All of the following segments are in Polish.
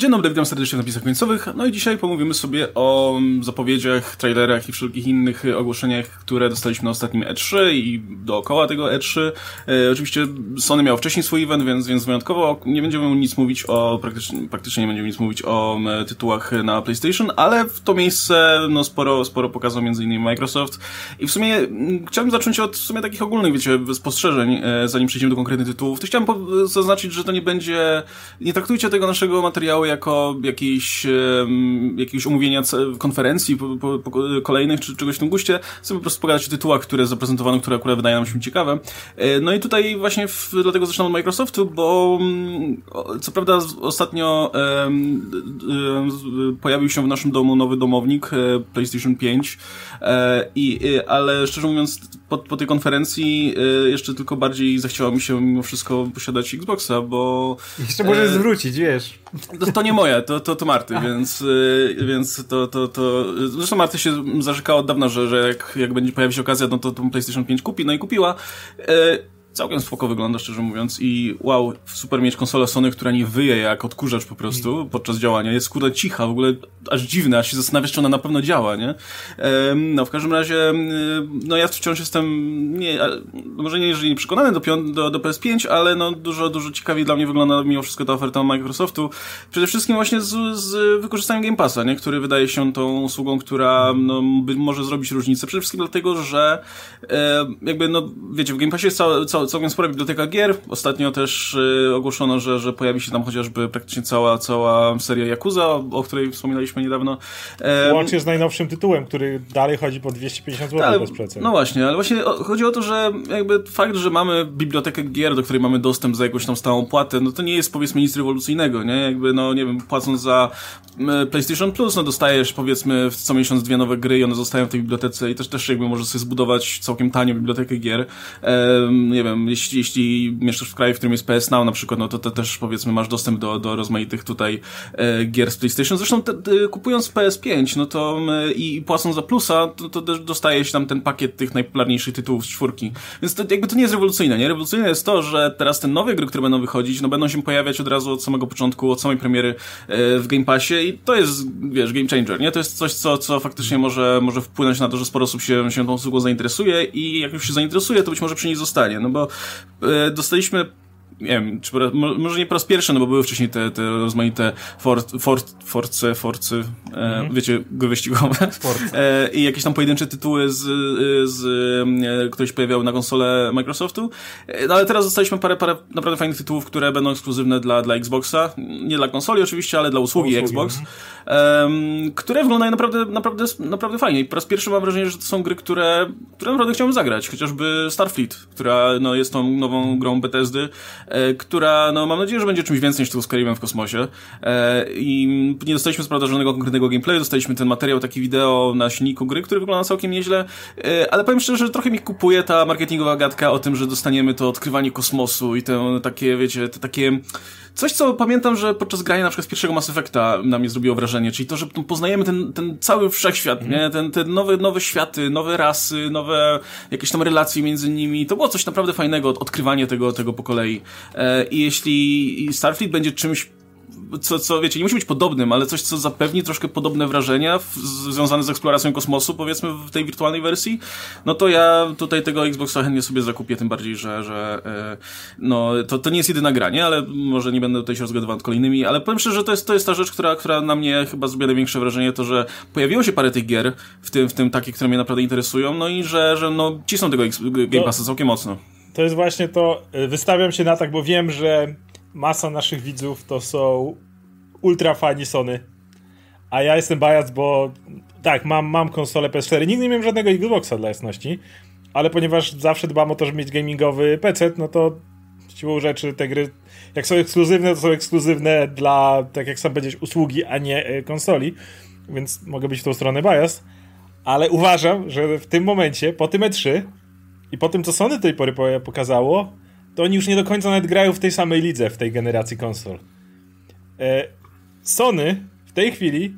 Dzień dobry, witam serdecznie w napisach końcowych. No i dzisiaj pomówimy sobie o zapowiedziach, trailerach i wszelkich innych ogłoszeniach, które dostaliśmy na ostatnim E3 i dookoła tego E3. E, oczywiście Sony miał wcześniej swój event, więc, więc wyjątkowo nie będziemy nic mówić o, praktycznie, praktycznie nie będziemy nic mówić o tytułach na PlayStation, ale w to miejsce no sporo, sporo pokazał innymi Microsoft. I w sumie chciałbym zacząć od w sumie takich ogólnych, wiecie, spostrzeżeń, e, zanim przejdziemy do konkretnych tytułów. To chciałem zaznaczyć, że to nie będzie, nie traktujcie tego naszego materiału jako jakieś, jakieś umówienia konferencji po, po, po kolejnych czy czegoś w tym guście, chcę po prostu pogadać o tytułach, które zaprezentowano, które akurat wydają nam się ciekawe. E, no i tutaj właśnie w, dlatego zaczynam od Microsoftu, bo mm, co prawda ostatnio e, pojawił się w naszym domu nowy domownik e, PlayStation 5, i, ale szczerze mówiąc po, po tej konferencji jeszcze tylko bardziej zachciało mi się mimo wszystko posiadać Xboxa, bo... Jeszcze możesz zwrócić, wiesz. To, to nie moje, to, to, to Marty, więc, y, więc to, to, to... Zresztą Marty się zarzekała od dawna, że, że jak, jak będzie pojawi się okazja, no to, to PlayStation 5 kupi, no i kupiła. Y, całkiem spoko wygląda, szczerze mówiąc i wow, super mieć konsolę Sony, która nie wyje jak odkurzacz po prostu mm. podczas działania. Jest kurde cicha, w ogóle aż dziwne, aż się zastanawiasz, czy ona na pewno działa, nie? No, w każdym razie, no ja wciąż jestem, nie, może nie jeżeli nie przekonany do, do, do PS5, ale no dużo, dużo ciekawiej dla mnie wygląda mimo wszystko ta oferta Microsoftu. Przede wszystkim właśnie z, z wykorzystaniem Game Passa, nie? Który wydaje się tą usługą, która no, może zrobić różnicę. Przede wszystkim dlatego, że e, jakby, no, wiecie, w Game Passie jest cała, cała całkiem spora biblioteka gier. Ostatnio też y, ogłoszono, że, że pojawi się tam chociażby praktycznie cała, cała seria Yakuza, o, o której wspominaliśmy niedawno. Łącznie z najnowszym tytułem, który dalej chodzi po 250 zł ale, bez przeceny. No właśnie, ale właśnie chodzi o to, że jakby fakt, że mamy bibliotekę gier, do której mamy dostęp za jakąś tam stałą płatę, no to nie jest powiedzmy nic rewolucyjnego, nie? Jakby, no nie wiem, płacąc za PlayStation Plus, no dostajesz powiedzmy co miesiąc dwie nowe gry i one zostają w tej bibliotece i też też jakby możesz sobie zbudować całkiem tanio bibliotekę gier. Nie wiem, jeśli, jeśli mieszkasz w kraju, w którym jest PS Now na przykład, no to, to też powiedzmy masz dostęp do, do rozmaitych tutaj e, gier z PlayStation. Zresztą te, te, kupując PS5, no to e, i płacąc za plusa, to, to też dostajesz tam ten pakiet tych najpopularniejszych tytułów z czwórki. Więc to, jakby to nie jest rewolucyjne, nie? Rewolucyjne jest to, że teraz te nowe gry, które będą wychodzić, no będą się pojawiać od razu od samego początku, od samej premiery e, w Game Passie i to jest, wiesz, game changer, nie? To jest coś, co, co faktycznie może, może wpłynąć na to, że sporo osób się, się tą usługą zainteresuje i jak już się zainteresuje, to być może przy niej zostanie, no bo e, dostaliśmy nie wiem, czy może nie po raz pierwszy, no bo były wcześniej te, te rozmaite for, for, force, forcy, e, mhm. wiecie, gry wyścigowe e, i jakieś tam pojedyncze tytuły z, z e, które się pojawiały na konsolę Microsoftu. E, no ale teraz dostaliśmy parę, parę naprawdę fajnych tytułów, które będą ekskluzywne dla, dla Xboxa. Nie dla konsoli oczywiście, ale dla usługi, usługi Xbox. Mhm. które wyglądają naprawdę, naprawdę, naprawdę fajnie. I po raz pierwszy mam wrażenie, że to są gry, które, które naprawdę chciałbym zagrać. Chociażby Starfleet, która no, jest tą nową grą Bethesdy, która, no mam nadzieję, że będzie czymś więcej niż tylko Skyrimem w kosmosie. E, I nie dostaliśmy co żadnego konkretnego gameplayu, dostaliśmy ten materiał, taki wideo na silniku gry, który wygląda całkiem nieźle, e, ale powiem szczerze, że trochę mi kupuje ta marketingowa gadka o tym, że dostaniemy to odkrywanie kosmosu i te takie, wiecie, te takie Coś, co pamiętam, że podczas grania na przykład z pierwszego Mass Effecta na mnie zrobiło wrażenie, czyli to, że poznajemy ten, ten cały wszechświat, mm. nie? Ten, te nowe, nowe światy, nowe rasy, nowe jakieś tam relacje między nimi. To było coś naprawdę fajnego, odkrywanie tego, tego po kolei. E, I jeśli Starfleet będzie czymś co, co wiecie, nie musi być podobnym, ale coś, co zapewni troszkę podobne wrażenia w, związane z eksploracją kosmosu, powiedzmy, w tej wirtualnej wersji, no to ja tutaj tego Xboxa chętnie sobie zakupię, tym bardziej, że, że e, no, to, to nie jest jedyna gra, nie? Ale może nie będę tutaj się rozgadywał nad kolejnymi, ale powiem szczerze, że to jest, to jest ta rzecz, która, która na mnie chyba zrobiła największe wrażenie, to, że pojawiło się parę tych gier, w tym, w tym takie, które mnie naprawdę interesują, no i że, że no, cisną tego Game Passa całkiem mocno. To jest właśnie to, e, wystawiam się na tak, bo wiem, że masa naszych widzów to są ultra fani Sony. A ja jestem bias, bo tak, mam, mam konsolę PS4. Nigdy nie miałem żadnego Xboxa dla jasności, ale ponieważ zawsze dbam o to, żeby mieć gamingowy PC, no to siłą rzeczy te gry, jak są ekskluzywne, to są ekskluzywne dla, tak jak sam powiedzieć, usługi, a nie e, konsoli, więc mogę być w tą stronę bias. Ale uważam, że w tym momencie, po tym E3 i po tym, co Sony do tej pory pokazało, to oni już nie do końca nawet grają w tej samej lidze w tej generacji konsol. E, Sony w tej chwili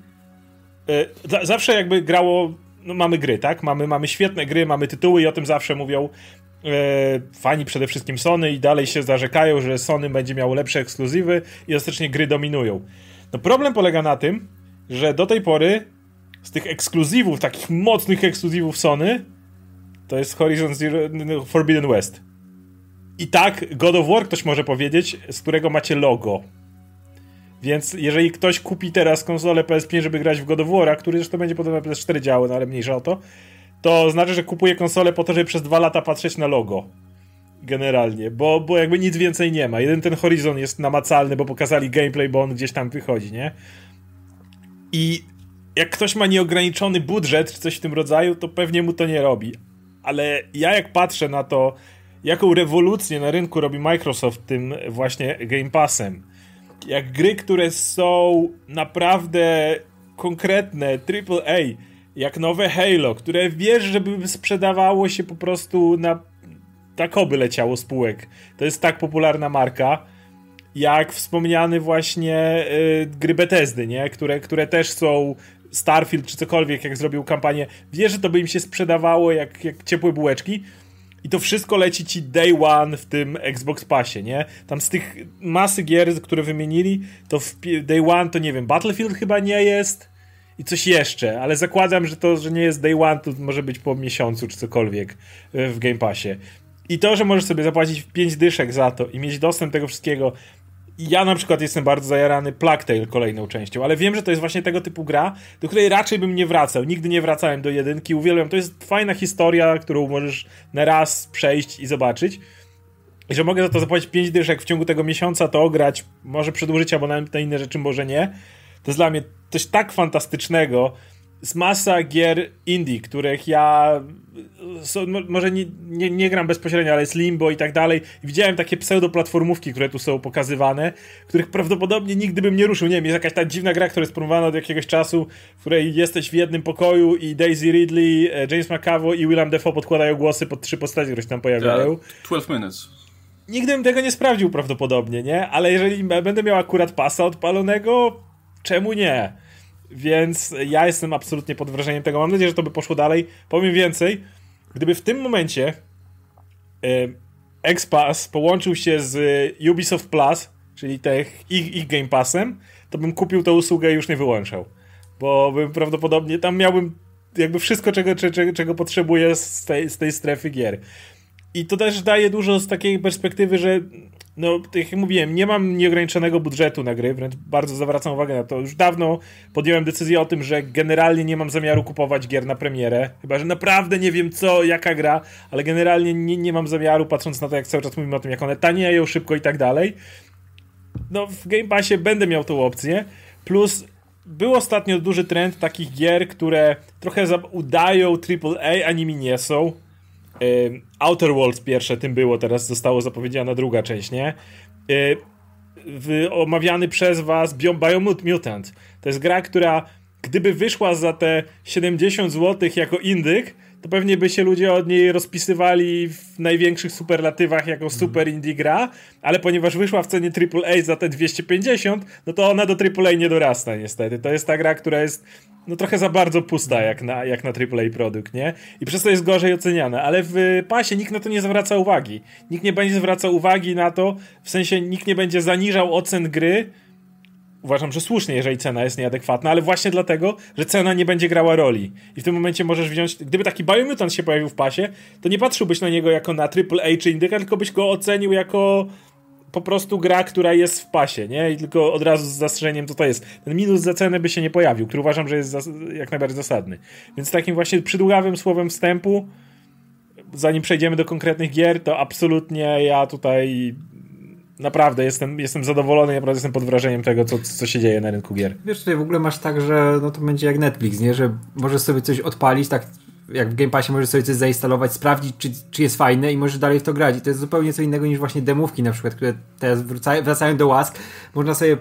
e, zawsze jakby grało, no mamy gry, tak? Mamy, mamy świetne gry, mamy tytuły i o tym zawsze mówią e, fani przede wszystkim Sony i dalej się zarzekają, że Sony będzie miało lepsze ekskluzywy i ostatecznie gry dominują. No problem polega na tym, że do tej pory z tych ekskluzywów, takich mocnych ekskluzywów Sony, to jest Horizon Zero, Forbidden West. I tak, God of War ktoś może powiedzieć, z którego macie logo. Więc jeżeli ktoś kupi teraz konsolę PS5, żeby grać w God of War, który zresztą będzie potem na PS4 działał, no ale mniejsza o to, to znaczy, że kupuje konsolę po to, żeby przez dwa lata patrzeć na logo. Generalnie, bo, bo jakby nic więcej nie ma. Jeden ten horyzont jest namacalny, bo pokazali gameplay, bo on gdzieś tam wychodzi, nie? I jak ktoś ma nieograniczony budżet czy coś w tym rodzaju, to pewnie mu to nie robi. Ale ja jak patrzę na to, jaką rewolucję na rynku robi Microsoft tym właśnie Game Passem, jak gry, które są naprawdę konkretne, AAA, jak nowe Halo, które wiesz, żeby sprzedawało się po prostu na takoby leciało spółek. To jest tak popularna marka, jak wspomniany właśnie y, gry Bethesdy, nie? Które, które też są Starfield czy cokolwiek, jak zrobił kampanię. Wiesz, że to by im się sprzedawało jak, jak ciepłe bułeczki. I to wszystko leci ci day one w tym Xbox Passie, nie? Tam z tych masy gier, które wymienili, to w day one to nie wiem, Battlefield chyba nie jest i coś jeszcze, ale zakładam, że to, że nie jest day one, to może być po miesiącu czy cokolwiek w Game Passie. I to, że możesz sobie zapłacić 5 dyszek za to i mieć dostęp do tego wszystkiego. Ja na przykład jestem bardzo zajarany Plague Tale kolejną częścią, ale wiem, że to jest właśnie tego typu gra, do której raczej bym nie wracał. Nigdy nie wracałem do jedynki, uwielbiam. To jest fajna historia, którą możesz na raz przejść i zobaczyć. I że mogę za to zapłacić 5 dyszek w ciągu tego miesiąca, to ograć, może przedłużyć abonament na inne rzeczy, może nie. To jest dla mnie coś tak fantastycznego, z masa gier indie, których ja so, może nie, nie, nie, gram bezpośrednio, ale jest Limbo i tak dalej. Widziałem takie pseudo-platformówki, które tu są pokazywane, których prawdopodobnie nigdy bym nie ruszył. Nie wiem, jest jakaś ta dziwna gra, która jest promowana od jakiegoś czasu, w której jesteś w jednym pokoju i Daisy Ridley, e, James McAvoy i William Defoe podkładają głosy pod trzy postacie, które się tam pojawiają. 12 minutes. Nigdy bym tego nie sprawdził prawdopodobnie, nie? Ale jeżeli będę miał akurat pasa odpalonego, czemu nie? Więc ja jestem absolutnie pod wrażeniem tego. Mam nadzieję, że to by poszło dalej. Powiem więcej. Gdyby w tym momencie e, X-Pass połączył się z Ubisoft Plus, czyli ich, ich Game Passem, to bym kupił tę usługę i już nie wyłączał. Bo bym prawdopodobnie tam miałbym jakby wszystko, czego, czego, czego potrzebuję z tej, z tej strefy gier. I to też daje dużo z takiej perspektywy, że no, tak jak mówiłem, nie mam nieograniczonego budżetu na gry, wręcz bardzo zwracam uwagę na to. Już dawno podjąłem decyzję o tym, że generalnie nie mam zamiaru kupować gier na premierę, chyba że naprawdę nie wiem co, jaka gra, ale generalnie nie, nie mam zamiaru, patrząc na to, jak cały czas mówimy o tym, jak one tanieją szybko i tak dalej. No, w Game Passie będę miał tą opcję, plus był ostatnio duży trend takich gier, które trochę udają AAA, a nimi nie są Outer Worlds pierwsze tym było, teraz zostało zapowiedziana druga część, nie? W, omawiany przez was Biomutant. To jest gra, która gdyby wyszła za te 70 zł jako indyk, to pewnie by się ludzie od niej rozpisywali w największych superlatywach jako mhm. super indie gra, ale ponieważ wyszła w cenie AAA za te 250, no to ona do AAA nie dorasta niestety. To jest ta gra, która jest no trochę za bardzo pusta jak na, jak na AAA produkt, nie? I przez to jest gorzej oceniane, ale w pasie nikt na to nie zwraca uwagi. Nikt nie będzie zwracał uwagi na to, w sensie nikt nie będzie zaniżał ocen gry, uważam, że słusznie, jeżeli cena jest nieadekwatna, ale właśnie dlatego, że cena nie będzie grała roli. I w tym momencie możesz wziąć, gdyby taki Biomutant się pojawił w pasie, to nie patrzyłbyś na niego jako na AAA czy indyka, tylko byś go ocenił jako po prostu gra, która jest w pasie, nie? I tylko od razu z zastrzeżeniem, co to jest. Ten minus za cenę by się nie pojawił, który uważam, że jest jak najbardziej zasadny. Więc takim właśnie przydługawym słowem wstępu, zanim przejdziemy do konkretnych gier, to absolutnie ja tutaj naprawdę jestem, jestem zadowolony, naprawdę jestem pod wrażeniem tego, co, co się dzieje na rynku gier. Wiesz, tutaj w ogóle masz tak, że no to będzie jak Netflix, nie? Że możesz sobie coś odpalić, tak jak w Game Passie możesz sobie coś zainstalować, sprawdzić, czy, czy jest fajne i możesz dalej w to grać. I to jest zupełnie co innego niż właśnie demówki na przykład, które teraz wracają, wracają do łask. Można sobie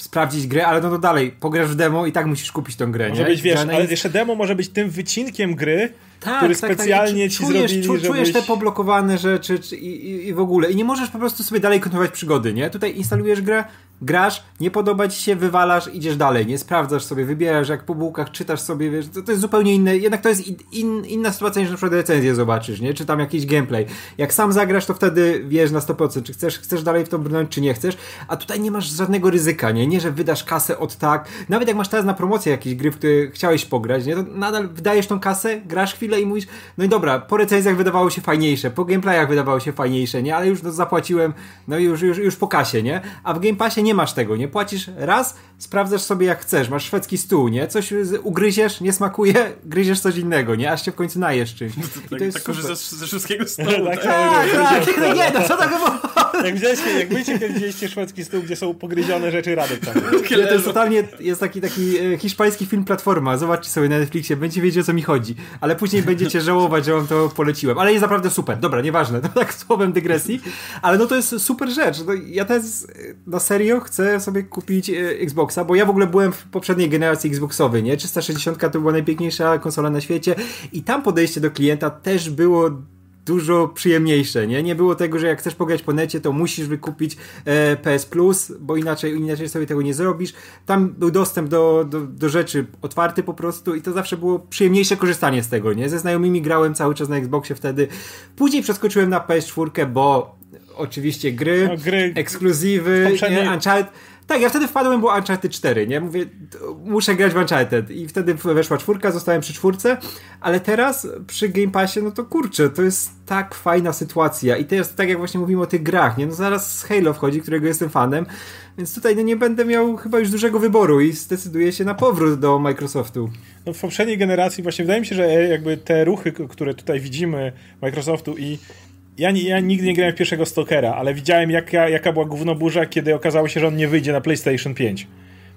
sprawdzić grę, ale no to dalej, pograsz w demo i tak musisz kupić tą grę, może nie? Być, wiesz, ale jeszcze demo może być tym wycinkiem gry, tak, który tak, tak. specjalnie tak. ci czujesz, zrobili, żebyś... Czujesz te poblokowane rzeczy i, i, i w ogóle. I nie możesz po prostu sobie dalej kontynuować przygody, nie? Tutaj instalujesz grę, grasz, nie podoba ci się, wywalasz, idziesz dalej, nie sprawdzasz sobie, wybierasz jak po bułkach, czytasz sobie, wiesz, to, to jest zupełnie inne, jednak to jest in, inna sytuacja niż na przykład recenzję zobaczysz, nie, czy tam jakiś gameplay. Jak sam zagrasz, to wtedy wiesz na 100%, czy chcesz, chcesz dalej w to brnąć, czy nie chcesz, a tutaj nie masz żadnego ryzyka, nie, nie, że wydasz kasę od tak, nawet jak masz teraz na promocję jakieś gry, w które chciałeś pograć, nie, to nadal wydajesz tą kasę, grasz chwilę i mówisz, no i dobra, po recenzjach wydawało się fajniejsze, po gameplayach wydawało się fajniejsze, nie, ale już no, zapłaciłem, no już, już, już po kasie, nie, a w Game Passie nie masz tego, nie, płacisz raz, sprawdzasz sobie jak chcesz, masz szwedzki stół, nie? Coś ugryziesz, nie smakuje, gryziesz coś innego, nie? Aż się w końcu najesz czymś. I tak, to jest tak ze, ze wszystkiego stołu. tak, tak, tak, tak, nie, no co tak było? Jak widzieliście, jak kiedyś widzieliście szwedzki stół, gdzie są pogryzione rzeczy Radek tam. To jest totalnie, jest taki, taki e, hiszpański film Platforma, zobaczcie sobie na Netflixie, będziecie wiedzieć o co mi chodzi, ale później będziecie żałować, że wam to poleciłem, ale jest naprawdę super, dobra, nieważne, to tak słowem dygresji, ale no to jest super rzecz, no, ja teraz na serio chcę sobie kupić e, Xboxa, bo ja w ogóle byłem w poprzedniej generacji Xboxowej, nie? 360 to była najpiękniejsza konsola na świecie i tam podejście do klienta też było dużo przyjemniejsze, nie? Nie było tego, że jak chcesz pograć po necie, to musisz wykupić e, PS Plus, bo inaczej, inaczej sobie tego nie zrobisz. Tam był dostęp do, do, do rzeczy otwarty po prostu i to zawsze było przyjemniejsze korzystanie z tego, nie? Ze znajomymi grałem cały czas na Xboxie wtedy. Później przeskoczyłem na PS4, bo oczywiście gry, no, gry ekskluzywy, poprzedniej... Uncharted tak, ja wtedy wpadłem, bo Uncharted 4, nie? Mówię, muszę grać w Uncharted. I wtedy weszła czwórka, zostałem przy czwórce, ale teraz przy Game Passie, no to kurczę, to jest tak fajna sytuacja. I to jest tak, jak właśnie mówimy o tych grach, nie? No zaraz Halo wchodzi, którego jestem fanem, więc tutaj no, nie będę miał chyba już dużego wyboru i zdecyduję się na powrót do Microsoftu. No w poprzedniej generacji właśnie wydaje mi się, że jakby te ruchy, które tutaj widzimy Microsoftu i ja, ja nigdy nie grałem w pierwszego Stalkera, ale widziałem jaka, jaka była gównoburza, kiedy okazało się, że on nie wyjdzie na PlayStation 5.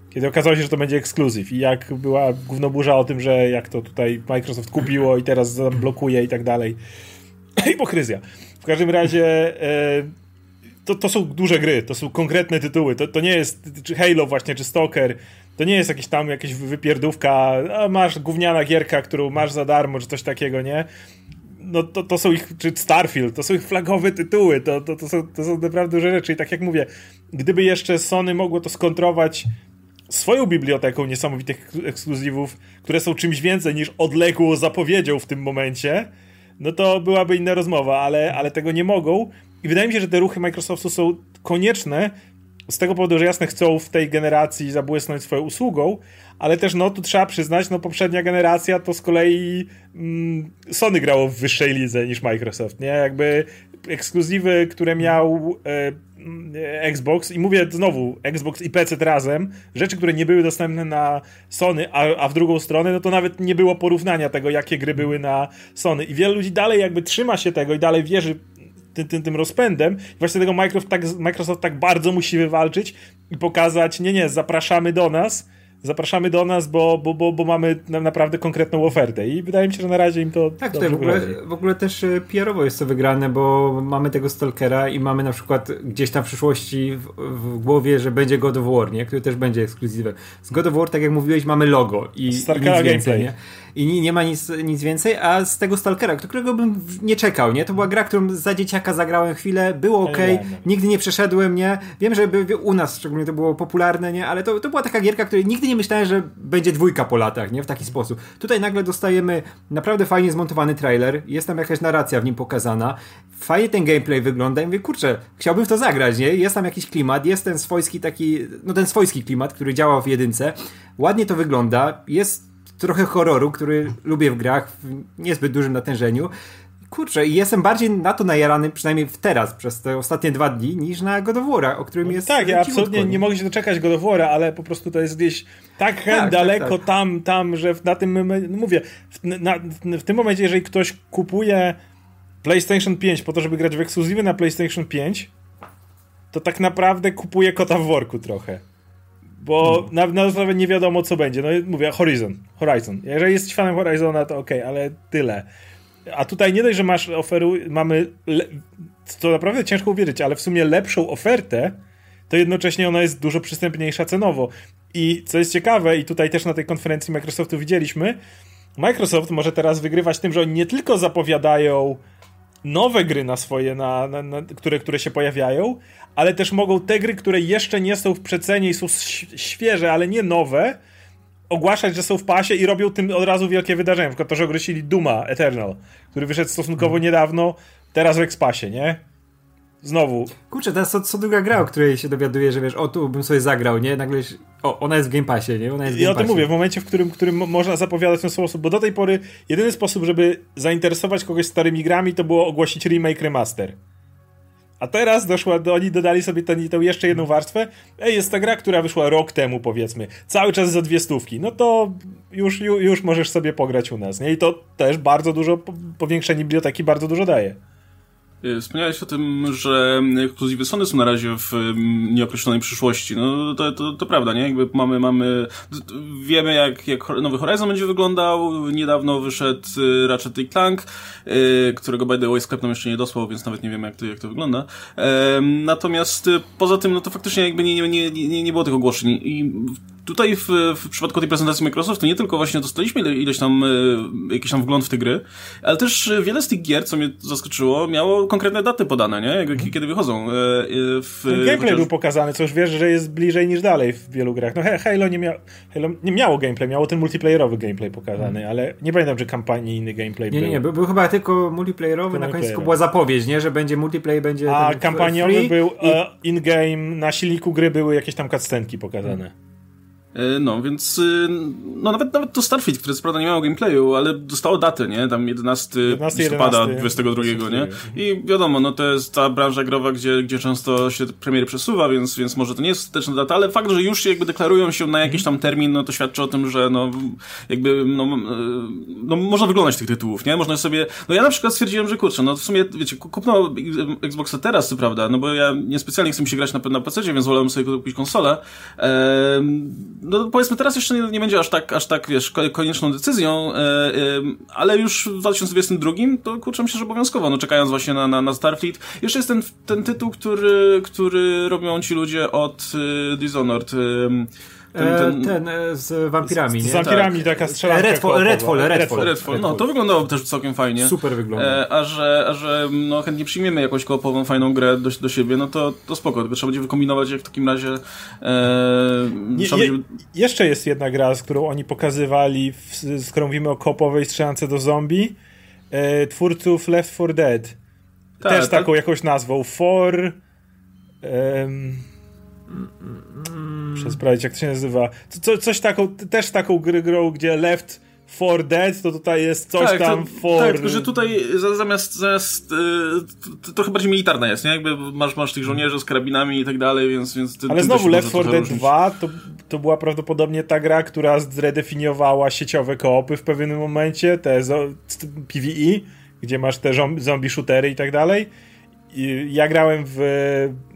Kiedy okazało się, że to będzie ekskluzyw i jak była gównoburza o tym, że jak to tutaj Microsoft kupiło i teraz blokuje i tak dalej. Hipokryzja. W każdym razie e, to, to są duże gry, to są konkretne tytuły. To, to nie jest czy Halo właśnie, czy Stalker. To nie jest jakieś tam jakieś wypierdówka, a masz gówniana gierka, którą masz za darmo, czy coś takiego, nie? No to, to są ich, czy Starfield, to są ich flagowe tytuły, to, to, to, są, to są naprawdę duże rzeczy. I tak jak mówię, gdyby jeszcze Sony mogło to skontrować swoją biblioteką niesamowitych ekskluzywów, które są czymś więcej niż odległą zapowiedzią w tym momencie, no to byłaby inna rozmowa, ale, ale tego nie mogą. I wydaje mi się, że te ruchy Microsoftu są konieczne. Z tego powodu, że jasne chcą w tej generacji zabłysnąć swoją usługą, ale też no tu trzeba przyznać, no poprzednia generacja to z kolei mm, Sony grało w wyższej lidze niż Microsoft, nie? Jakby ekskluzywy, które miał e, Xbox i mówię znowu, Xbox i PC razem, rzeczy, które nie były dostępne na Sony, a, a w drugą stronę, no to nawet nie było porównania tego, jakie gry były na Sony i wielu ludzi dalej jakby trzyma się tego i dalej wierzy tym, tym, tym rozpędem. I właśnie tego Microsoft tak, Microsoft tak bardzo musi wywalczyć i pokazać, nie, nie, zapraszamy do nas, zapraszamy do nas, bo, bo, bo, bo mamy naprawdę konkretną ofertę i wydaje mi się, że na razie im to Tak, tutaj w ogóle, w ogóle też e, PR-owo jest to wygrane, bo mamy tego Stalkera i mamy na przykład gdzieś tam w przyszłości w, w głowie, że będzie God of War, nie? który też będzie ekskluzywem. Z God of War, tak jak mówiłeś, mamy logo i, i nic więcej, gameplay. nie? I nie, ma nic, nic więcej, a z tego Stalkera, którego bym nie czekał, nie? To była gra, którą za dzieciaka zagrałem chwilę, było ok, nigdy nie przeszedłem, nie? Wiem, że by, u nas szczególnie to było popularne, nie? Ale to, to była taka gierka, której nigdy nie myślałem, że będzie dwójka po latach, nie? W taki sposób. Tutaj nagle dostajemy naprawdę fajnie zmontowany trailer, jest tam jakaś narracja w nim pokazana, fajnie ten gameplay wygląda i mówię, kurczę, chciałbym w to zagrać, nie? Jest tam jakiś klimat, jest ten swojski taki, no ten swojski klimat, który działa w jedynce, ładnie to wygląda, jest trochę horroru, który lubię w grach w niezbyt dużym natężeniu. Kurczę, i jestem bardziej na to najarany, przynajmniej teraz, przez te ostatnie dwa dni, niż na God of War, o którym no jest. Tak, ja absolutnie nie mogę się doczekać God of War, ale po prostu to jest gdzieś tak, tak, tak daleko tak, tak. tam, tam, że na tym, no mówię, w, na, w tym momencie, jeżeli ktoś kupuje PlayStation 5 po to, żeby grać w ekskluzywy na PlayStation 5, to tak naprawdę kupuje kota w worku trochę. Bo na, na nawet nie wiadomo, co będzie. No mówię, Horizon. Horizon. Jeżeli jesteś fanem Horizona, to ok, ale tyle. A tutaj nie dość, że masz oferu, mamy, le, to naprawdę ciężko uwierzyć, ale w sumie lepszą ofertę, to jednocześnie ona jest dużo przystępniejsza cenowo. I co jest ciekawe, i tutaj też na tej konferencji Microsoftu widzieliśmy, Microsoft może teraz wygrywać tym, że oni nie tylko zapowiadają nowe gry na swoje, na, na, na, które, które się pojawiają, ale też mogą te gry, które jeszcze nie są w przecenie i są świeże, ale nie nowe, ogłaszać, że są w pasie i robią tym od razu wielkie wydarzenie. Na to, że ogłosili Duma Eternal, który wyszedł stosunkowo niedawno, teraz w Expasie, nie? Znowu. Kurczę, teraz co, co druga gra, o której się dowiaduję, że wiesz, o tu bym sobie zagrał, nie? Nagle, o, ona jest w Game Passie, nie? Ona jest w Game I o tym mówię, w momencie, w którym, którym można zapowiadać w ten sposób, bo do tej pory jedyny sposób, żeby zainteresować kogoś starymi grami, to było ogłosić remake, remaster. A teraz doszła, do, oni dodali sobie ten, tę jeszcze jedną warstwę. Ej, jest ta gra, która wyszła rok temu, powiedzmy. Cały czas za dwie stówki. No to już, już, już możesz sobie pograć u nas, nie? I to też bardzo dużo, powiększenie biblioteki bardzo dużo daje. Y, wspomniałeś o tym, że ekskluzywy Sony są na razie w mm, nieokreślonej przyszłości. No to, to, to prawda, nie? Jakby mamy, mamy, wiemy jak, jak nowy Horizon będzie wyglądał. Niedawno wyszedł y, Ratchet Clank, y, którego by the way sklep nam jeszcze nie dosłał, więc nawet nie wiemy jak to, jak to wygląda. Natomiast poza tym, no to faktycznie jakby nie, nie, nie, nie było tych ogłoszeń i tutaj w, w przypadku tej prezentacji Microsoftu nie tylko właśnie dostaliśmy ileś tam, e, jakiś tam wgląd w te gry, ale też wiele z tych gier, co mnie zaskoczyło, miało konkretne daty podane, nie? Mhm. Kiedy wychodzą. E, e, w, gameplay chociaż... był pokazany, co już wiesz, że jest bliżej niż dalej w wielu grach. No Halo nie, mia Halo nie miało gameplay, miało ten multiplayerowy gameplay pokazany, hmm. ale nie pamiętam, czy kampanijny gameplay nie, był. Nie, nie, był, był chyba tylko multiplayerowy, na końcu była zapowiedź, nie? Że będzie multiplayer, będzie A kampaniowy był i... in-game, na silniku gry były jakieś tam cutscenki pokazane. Hmm. E, no, więc y, no nawet, nawet to Starfield, które prawda nie miało gameplayu, ale dostało datę, nie? Tam 11, 11 listopada 11, 22, nie? I wiadomo, no to jest ta branża growa, gdzie, gdzie często się premiery przesuwa, więc, więc może to nie jest ostateczna data, ale fakt, że już się jakby deklarują się na jakiś tam termin, no to świadczy o tym, że no jakby, no, e, no można wyglądać tych tytułów, nie? Można sobie, no ja na przykład stwierdziłem, że kurczę, no w sumie, wiecie, kupno Xboxa teraz, co prawda, no bo ja niespecjalnie chcę mi się grać na, na PC, więc wolałem sobie kupić konsolę, eee, no powiedzmy teraz jeszcze nie, nie, będzie aż tak, aż tak, wiesz, konieczną decyzją, e, e, ale już w 2022 to kurczę myślę, że obowiązkowo, no czekając właśnie na, na, na Starfleet. Jeszcze jest ten, ten tytuł, który, który robią ci ludzie od e, Dishonored, ten, e, ten... ten e, z wampirami, z, nie? Z wampirami tak. taka strzelanka Redfall, Redfall, Redfall, Redfall, Redfall. No, to wyglądało też całkiem fajnie. Super wygląda. E, a że, a że no, chętnie przyjmiemy jakąś koopową, fajną grę do, do siebie, no to, to spoko. Tylko trzeba będzie wykombinować, jak w takim razie e, je, je, będzie... Jeszcze jest jedna gra, z którą oni pokazywali, w, z którą mówimy o koopowej strzelance do zombie. E, twórców Left 4 Dead. Ta, Też tak? taką jakąś nazwą. For... Um, Muszę sprawdzić, jak to się nazywa. Co, coś taką, też taką gry grą, gdzie Left for Dead, to tutaj jest coś tak, tam to, for... Tak, tylko że tutaj zamiast, zamiast yy, trochę bardziej militarne jest, nie? Jakby masz, masz tych żołnierzy z karabinami i tak dalej, więc... więc ty, Ale znowu Left 4 Dead 2 to, to była prawdopodobnie ta gra, która zredefiniowała sieciowe koopy w pewnym momencie, te PvE, gdzie masz te zombie shootery i tak dalej ja grałem w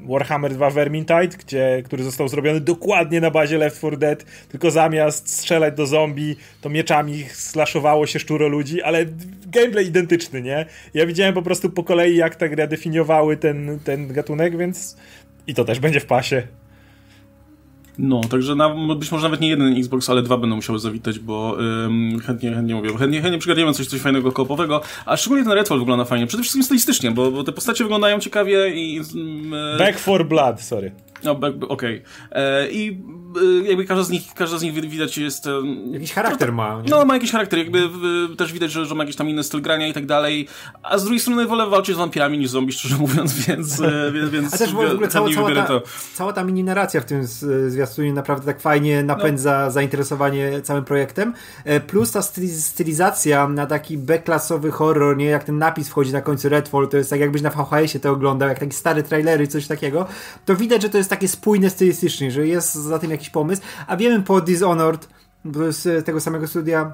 Warhammer 2 Vermintide, gdzie, który został zrobiony dokładnie na bazie Left 4 Dead, tylko zamiast strzelać do zombie, to mieczami slashowało się szczuro ludzi, ale gameplay identyczny, nie? Ja widziałem po prostu po kolei, jak te gry definiowały ten, ten gatunek, więc i to też będzie w pasie. No, także na, być może nawet nie jeden Xbox, ale dwa będą musiały zawitać, bo ym, chętnie, chętnie mówię, chętnie, chętnie przygarniemy coś, coś fajnego koopowego, a szczególnie ten Redfall wygląda fajnie, przede wszystkim stylistycznie, bo, bo te postacie wyglądają ciekawie i... Back for Blood, sorry. No, okej. Okay. E, I e, jakby każda z nich, każda z nich widać jest... Jakiś charakter ma. Nie? No, ma jakiś charakter. Jakby też widać, że, że ma jakiś tam inny styl grania i tak dalej. A z drugiej strony wolę walczyć z wampirami niż zombie, szczerze mówiąc, więc... więc, więc A też w ogóle cała, cała, ta, cała ta mini narracja w tym zwiastunie naprawdę tak fajnie napędza no. zainteresowanie całym projektem. E, plus ta stylizacja na taki B-klasowy horror, nie? Jak ten napis wchodzi na końcu Redfall, to jest tak jakbyś na VHS-ie to oglądał, jak takie stare trailery, coś takiego. To widać, że to jest jest takie spójne stylistycznie, że jest za tym jakiś pomysł, a wiemy po Dishonored, z tego samego studia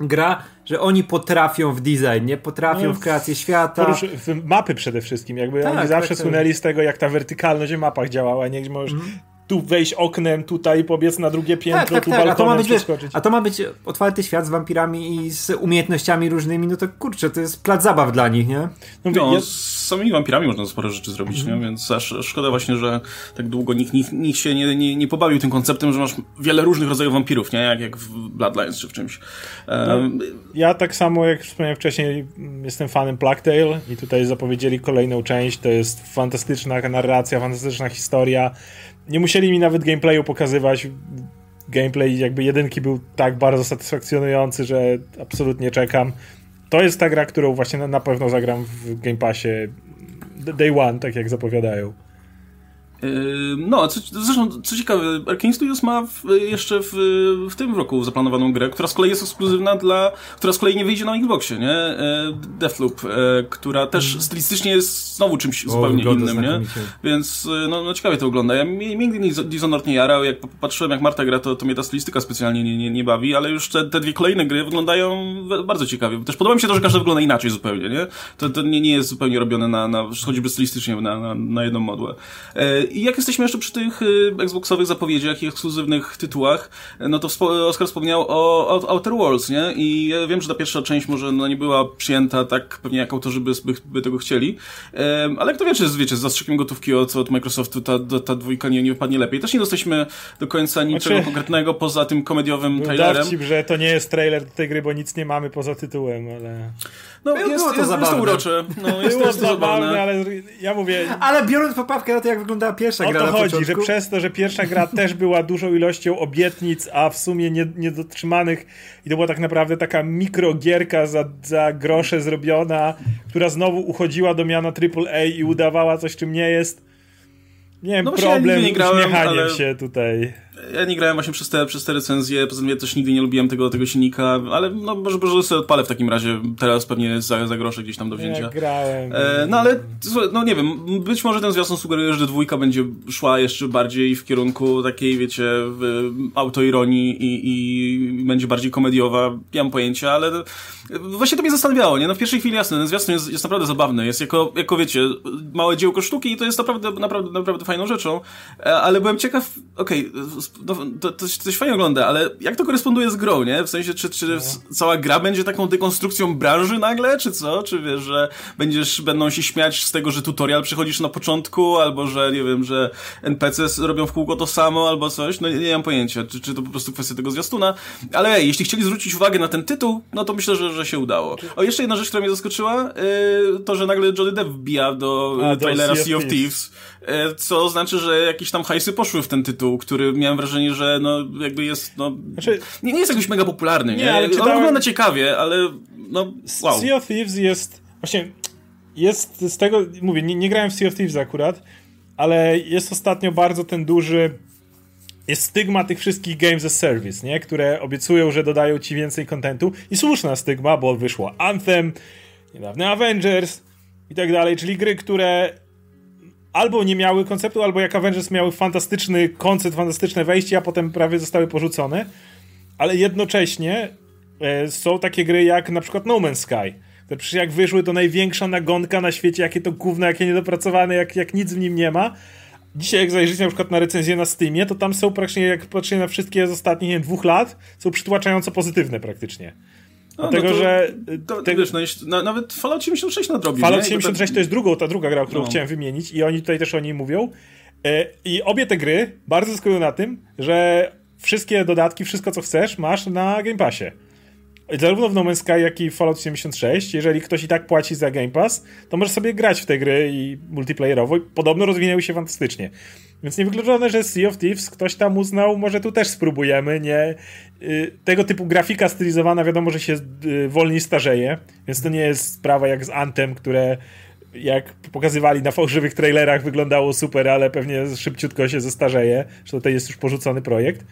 gra, że oni potrafią w design, nie? Potrafią no, w kreację świata. Porusz, w mapy przede wszystkim, jakby tak, oni zawsze tak, tak. słynęli z tego, jak ta wertykalność w mapach działała, nie? Możesz mm tu wejść oknem, tutaj pobiec na drugie piętro, tak, tak, tu tak. A to, ma być, wiesz, a to ma być otwarty świat z wampirami i z umiejętnościami różnymi, no to kurczę, to jest plac zabaw dla nich, nie? No, no ja... z samymi wampirami można sporo rzeczy zrobić, nie? Więc aż szkoda właśnie, że tak długo nikt, nikt, nikt się nie, nie, nie pobawił tym konceptem, że masz wiele różnych rodzajów wampirów, nie? Jak, jak w Bloodlines czy w czymś. Um... No, ja tak samo, jak wspomniałem wcześniej, jestem fanem Plague Tale i tutaj zapowiedzieli kolejną część, to jest fantastyczna narracja, fantastyczna historia, nie musieli mi nawet gameplayu pokazywać. Gameplay jakby jedynki był tak bardzo satysfakcjonujący, że absolutnie czekam. To jest ta gra, którą właśnie na, pewno zagram w Game Passie day one, tak jak zapowiadają. No, co, zresztą, co ciekawe, Arkane Studios ma w, jeszcze w, w tym roku zaplanowaną grę, która z kolei jest ekskluzywna dla, która z kolei nie wyjdzie na Xboxie, nie? E, Deathloop, e, która też mm. stylistycznie jest znowu czymś o, zupełnie innym, nie? Więc, e, no, no ciekawie to wygląda. Ja mnie nigdy Dishonored nie jarał, jak patrzyłem jak Marta gra, to, to mnie ta stylistyka specjalnie nie, nie, nie bawi, ale już te, te dwie kolejne gry wyglądają bardzo ciekawie. Też podoba mi się to, że każda wygląda inaczej zupełnie, nie? To, to nie, nie jest zupełnie robione na, na choćby stylistycznie na, na, na jedną modłę. I jak jesteśmy jeszcze przy tych y, Xboxowych zapowiedziach i ekskluzywnych tytułach, no to Oskar wspomniał o, o Outer Worlds, nie? I ja wiem, że ta pierwsza część może no, nie była przyjęta tak pewnie jak autorzy by, by, by tego chcieli, ale kto wie, czy wiecie, z zastrzykiem gotówki od, od Microsoftu ta, ta dwójka nie, nie wypadnie lepiej. Też nie dostaliśmy do końca niczego znaczy, konkretnego poza tym komediowym trailerem. Dowcip, że to nie jest trailer do tej gry, bo nic nie mamy poza tytułem, ale... No, jest, było to jest, zabawne. Jest to urocze. No, jest było to, zabawne, ale ja mówię... Ale biorąc poprawkę na to, jak wyglądała pierwsza gra O to chodzi, początku... że przez to, że pierwsza gra też była dużą ilością obietnic, a w sumie niedotrzymanych i to była tak naprawdę taka mikrogierka za, za grosze zrobiona, która znowu uchodziła do miana AAA i udawała coś, czym nie jest. Nie wiem, no problem ja nie grałem, uśmiechaniem ale... się tutaj ja nie grałem właśnie przez te, przez te recenzje, poza tym ja też nigdy nie lubiłem tego, tego silnika, ale no może, może sobie odpalę w takim razie, teraz pewnie za, za grosze gdzieś tam do wzięcia. Ja grałem. E, no ale, no nie wiem, być może ten zwiastun sugeruje, że dwójka będzie szła jeszcze bardziej w kierunku takiej, wiecie, autoironii i, i będzie bardziej komediowa, nie mam pojęcia, ale właśnie to mnie zastanawiało, nie? No w pierwszej chwili jasne, ten zwiastun jest, jest naprawdę zabawny, jest jako, jako wiecie, małe dziełko sztuki i to jest naprawdę, naprawdę, naprawdę fajną rzeczą, e, ale byłem ciekaw, okej, okay, no, to, to, coś fajnie ogląda, ale jak to koresponduje z grą, nie? W sensie, czy, czy no. cała gra będzie taką dekonstrukcją branży nagle, czy co? Czy wiesz, że będziesz, będą się śmiać z tego, że tutorial przychodzisz na początku, albo że, nie wiem, że NPC robią w kółko to samo, albo coś? No nie, nie mam pojęcia, czy, czy to po prostu kwestia tego zwiastuna, ale ej, jeśli chcieli zwrócić uwagę na ten tytuł, no to myślę, że, że się udało. O, jeszcze jedna rzecz, która mnie zaskoczyła, yy, to, że nagle Johnny Depp wbija do A, trailera do Sea of Thieves, yy, co znaczy, że jakieś tam hajsy poszły w ten tytuł, który miałem wrażenie, że no jakby jest, no... Znaczy, nie, nie jest jakoś mega popularny, nie? nie? Ale czytałem... On wygląda ciekawie, ale no wow. Sea of Thieves jest... Właśnie jest z tego... Mówię, nie, nie grałem w Sea of Thieves akurat, ale jest ostatnio bardzo ten duży jest stygma tych wszystkich games as service, nie? które obiecują, że dodają ci więcej kontentu i słuszna stygma, bo wyszło Anthem, niedawny Avengers i tak dalej, czyli gry, które albo nie miały konceptu, albo jak Avengers miały fantastyczny koncept, fantastyczne wejście, a potem prawie zostały porzucone. Ale jednocześnie e, są takie gry jak na przykład No Man's Sky. To przecież jak wyszły, to największa nagonka na świecie, jakie to gówno, jakie niedopracowane, jak, jak nic w nim nie ma. Dzisiaj jak zajrzycie na przykład na recenzję na Steamie, to tam są praktycznie, jak patrzę na wszystkie z ostatnich nie, dwóch lat, są przytłaczająco pozytywne praktycznie. No, Dlatego, no to, że. To, to, wiesz, no, nawet Fallout 76 nadrobił. Fallout 76 to jest drugą, ta druga gra, którą no. chciałem wymienić, i oni tutaj też o niej mówią. E, I obie te gry bardzo zyskują na tym, że wszystkie dodatki, wszystko co chcesz, masz na Game Passie. Zarówno w No Man's Sky, jak i w Fallout 76, jeżeli ktoś i tak płaci za Game Pass, to możesz sobie grać w te gry i multiplayerowo i podobno rozwinęły się fantastycznie. Więc niewykluczone, że Sea of Thieves ktoś tam uznał, może tu też spróbujemy, nie? Y, tego typu grafika stylizowana wiadomo, że się y, wolniej starzeje, więc to nie jest sprawa jak z Antem, które jak pokazywali na fałszywych trailerach wyglądało super, ale pewnie szybciutko się zestarzeje, że to jest już porzucony projekt.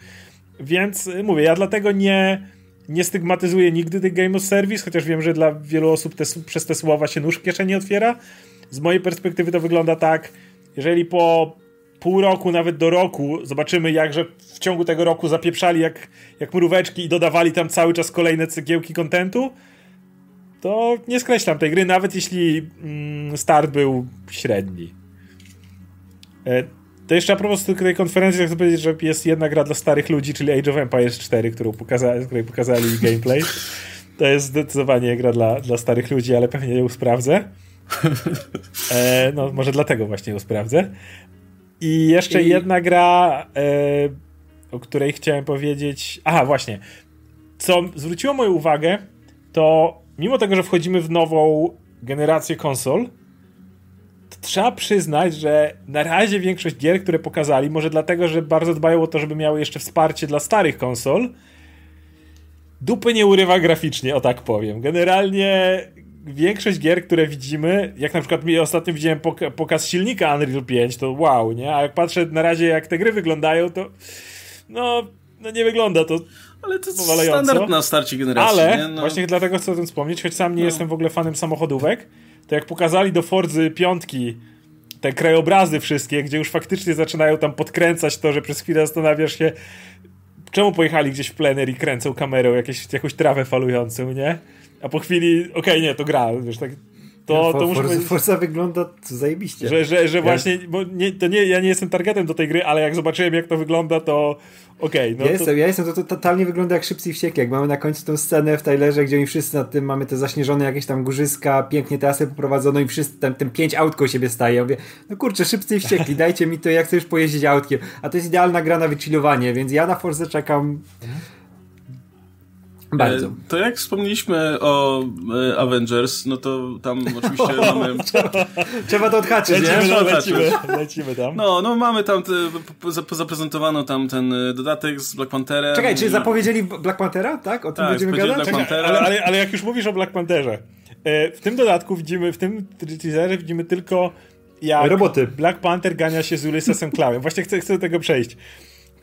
Więc y, mówię, ja dlatego nie, nie stygmatyzuję nigdy tych Game of Service, chociaż wiem, że dla wielu osób te, przez te słowa się nóż w kieszeni otwiera. Z mojej perspektywy to wygląda tak, jeżeli po pół roku, nawet do roku, zobaczymy jakże w ciągu tego roku zapieprzali jak, jak mróweczki i dodawali tam cały czas kolejne cegiełki kontentu, to nie skreślam tej gry, nawet jeśli mm, start był średni. E, To jeszcze a propos tej konferencji chcę powiedzieć, że jest jedna gra dla starych ludzi, czyli Age of Empires 4, którą pokazali, której pokazali gameplay. To jest zdecydowanie gra dla, dla starych ludzi, ale pewnie ją sprawdzę. E, no, może dlatego właśnie ją sprawdzę. I jeszcze I... jedna gra, e, o której chciałem powiedzieć. Aha, właśnie. Co zwróciło moją uwagę, to mimo tego, że wchodzimy w nową generację konsol, to trzeba przyznać, że na razie większość gier, które pokazali, może dlatego, że bardzo dbają o to, żeby miały jeszcze wsparcie dla starych konsol, dupy nie urywa graficznie, o tak powiem. Generalnie większość gier, które widzimy, jak na przykład ostatnio widziałem pokaz silnika Unreal 5, to wow, nie? A jak patrzę na razie, jak te gry wyglądają, to no, no nie wygląda to ale to standard na starcie generacji. Ale no. właśnie dlatego chcę o tym wspomnieć, choć sam nie no. jestem w ogóle fanem samochodówek, to jak pokazali do Forzy piątki te krajobrazy wszystkie, gdzie już faktycznie zaczynają tam podkręcać to, że przez chwilę zastanawiasz się, czemu pojechali gdzieś w plener i kręcą kamerą jakieś, jakąś trawę falującą, nie? A po chwili, okej, okay, nie, to gra, wiesz, tak to, to muszę Forza, Forza wygląda zajebiście. Że, że, że właśnie, bo nie, to nie, ja nie jestem targetem do tej gry, ale jak zobaczyłem jak to wygląda, to okej. Okay, no ja, jestem, ja jestem, to, to totalnie wygląda jak Szybcy i Wściekli, jak mamy na końcu tą scenę w Tylerze, gdzie oni wszyscy nad tym, mamy te zaśnieżone jakieś tam górzyska, pięknie trasę poprowadzono i wszyscy, ten, ten pięć aut koło siebie staje. Ja mówię, no kurczę, Szybcy Wściekli, dajcie mi to, jak chcesz pojeździć autkiem. A to jest idealna gra na wychillowanie, więc ja na Forze czekam... Bardzo. E, to jak wspomnieliśmy o e, Avengers, no to tam oczywiście mamy... Trzeba to odhaczyć, lecimy, nie? No, lecimy, lecimy tam. No, no mamy tam, te, zaprezentowano tam ten e, dodatek z Black Pantherem. Czekaj, czy zapowiedzieli Black Panthera, tak? O tym tak, będziemy gadać? Black Czekaj, ale, ale, ale jak już mówisz o Black Pantherze, w tym dodatku widzimy, w tym teaserze widzimy tylko jak Roboty. Black Panther gania się z Ulyssesem Cloudem. Właśnie chcę, chcę do tego przejść.